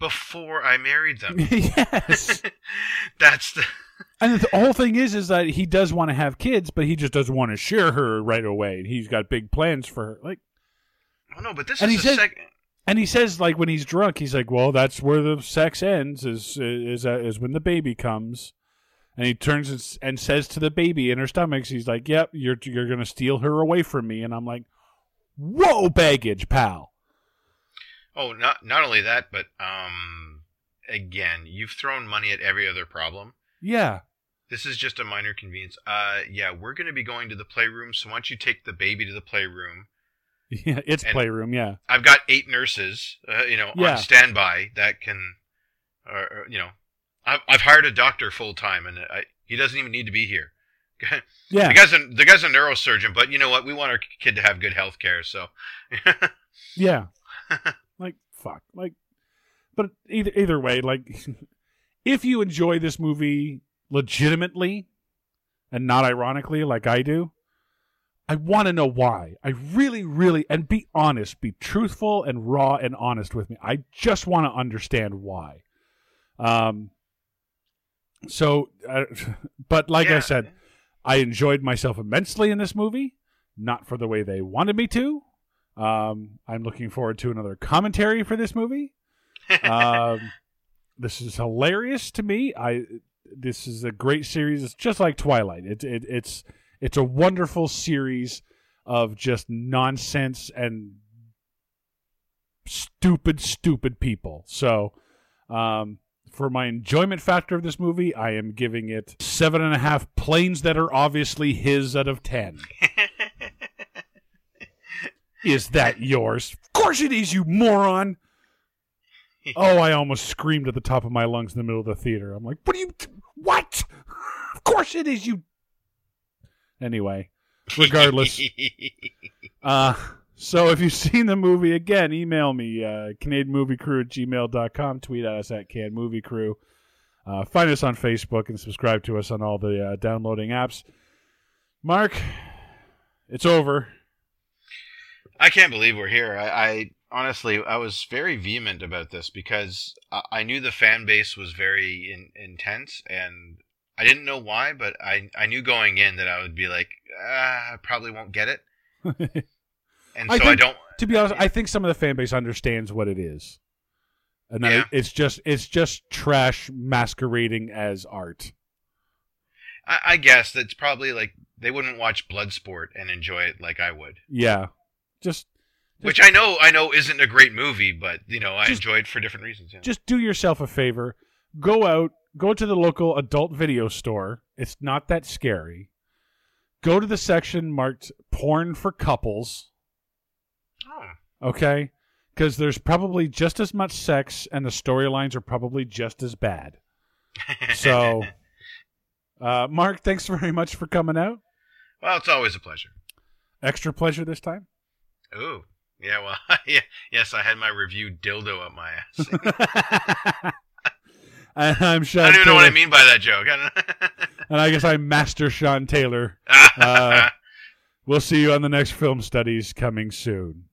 Before I married them. yes. That's the And the whole thing is, is that he does want to have kids, but he just doesn't want to share her right away. He's got big plans for her. Like, oh no, but this And is he the second. and he says, like, when he's drunk, he's like, "Well, that's where the sex ends. Is is uh, is when the baby comes." And he turns and and says to the baby in her stomach, he's like, "Yep, you're you're gonna steal her away from me." And I'm like, "Whoa, baggage, pal." Oh, not not only that, but um, again, you've thrown money at every other problem. Yeah, This is just a minor convenience. Uh, yeah, we're going to be going to the playroom, so why don't you take the baby to the playroom? yeah, it's And- playroom. Yeah, I've got eight nurses, uh, you know, Yeah. on standby that can, or, or, you know, I've, I've hired a doctor full time, and I, he doesn't even need to be here. yeah. The guy's a the guy's a neurosurgeon, but you know what? We want our kid to have good health care, so Yeah. Fuck. Like but either either way, like if you enjoy this movie legitimately and not ironically like I do, I want to know why. I really really and be honest, be truthful and raw and honest with me. I just want to understand why. Um so uh, but like I said, I enjoyed myself immensely in this movie, not for the way they wanted me to. Um, I'm looking forward to another commentary for this movie. Um, this is hilarious to me. I this is a great series. It's just like Twilight. It, it it's it's a wonderful series of just nonsense and stupid, stupid people. So, um, for my enjoyment factor of this movie, I am giving it seven and a half planes that are obviously his out of ten. Is that yours? Of course it is, you moron. Oh, I almost screamed at the top of my lungs in the middle of the theater. I'm like, what do you, what? Of course it is, you. Anyway, regardless. Uh, so if you've seen the movie, again, email me, uh, CanadianMovieCrew at gmail.com. Tweet at us at CanMovieCrew. Uh, find us on Facebook and subscribe to us on all the uh, downloading apps. Mark, it's over. I can't believe we're here. I, I honestly, I was very vehement about this because I, I knew the fan base was very in, intense, and I didn't know why, but I, I knew going in that I would be like, ah, I probably won't get it, and so I, think- don't. to be honest, I think some of the fan base understands what it is, and Yeah. it- it's just it's just trash masquerading as art. I, I guess that's probably like they wouldn't watch Bloodsport and enjoy it like I would, Yeah, just which I know I know isn't a great movie, but you know I Just- enjoy it for different reasons. Yeah. just do yourself a favor. Go out, go to the local adult video store. It's not that scary. Go to the section marked porn for couples, oh. okay? Because there's probably just as much sex and the storylines are probably just as bad. So, uh, Mark, thanks very much for coming out. well, it's always a pleasure. Extra pleasure this time. Ooh. Yeah, well, yeah, yes, I had my review dildo up my ass. and I'm Sean I don't even know what I mean by that joke. I And I guess I'm Master Sean Taylor. Uh, We'll see you on the next film studies coming soon.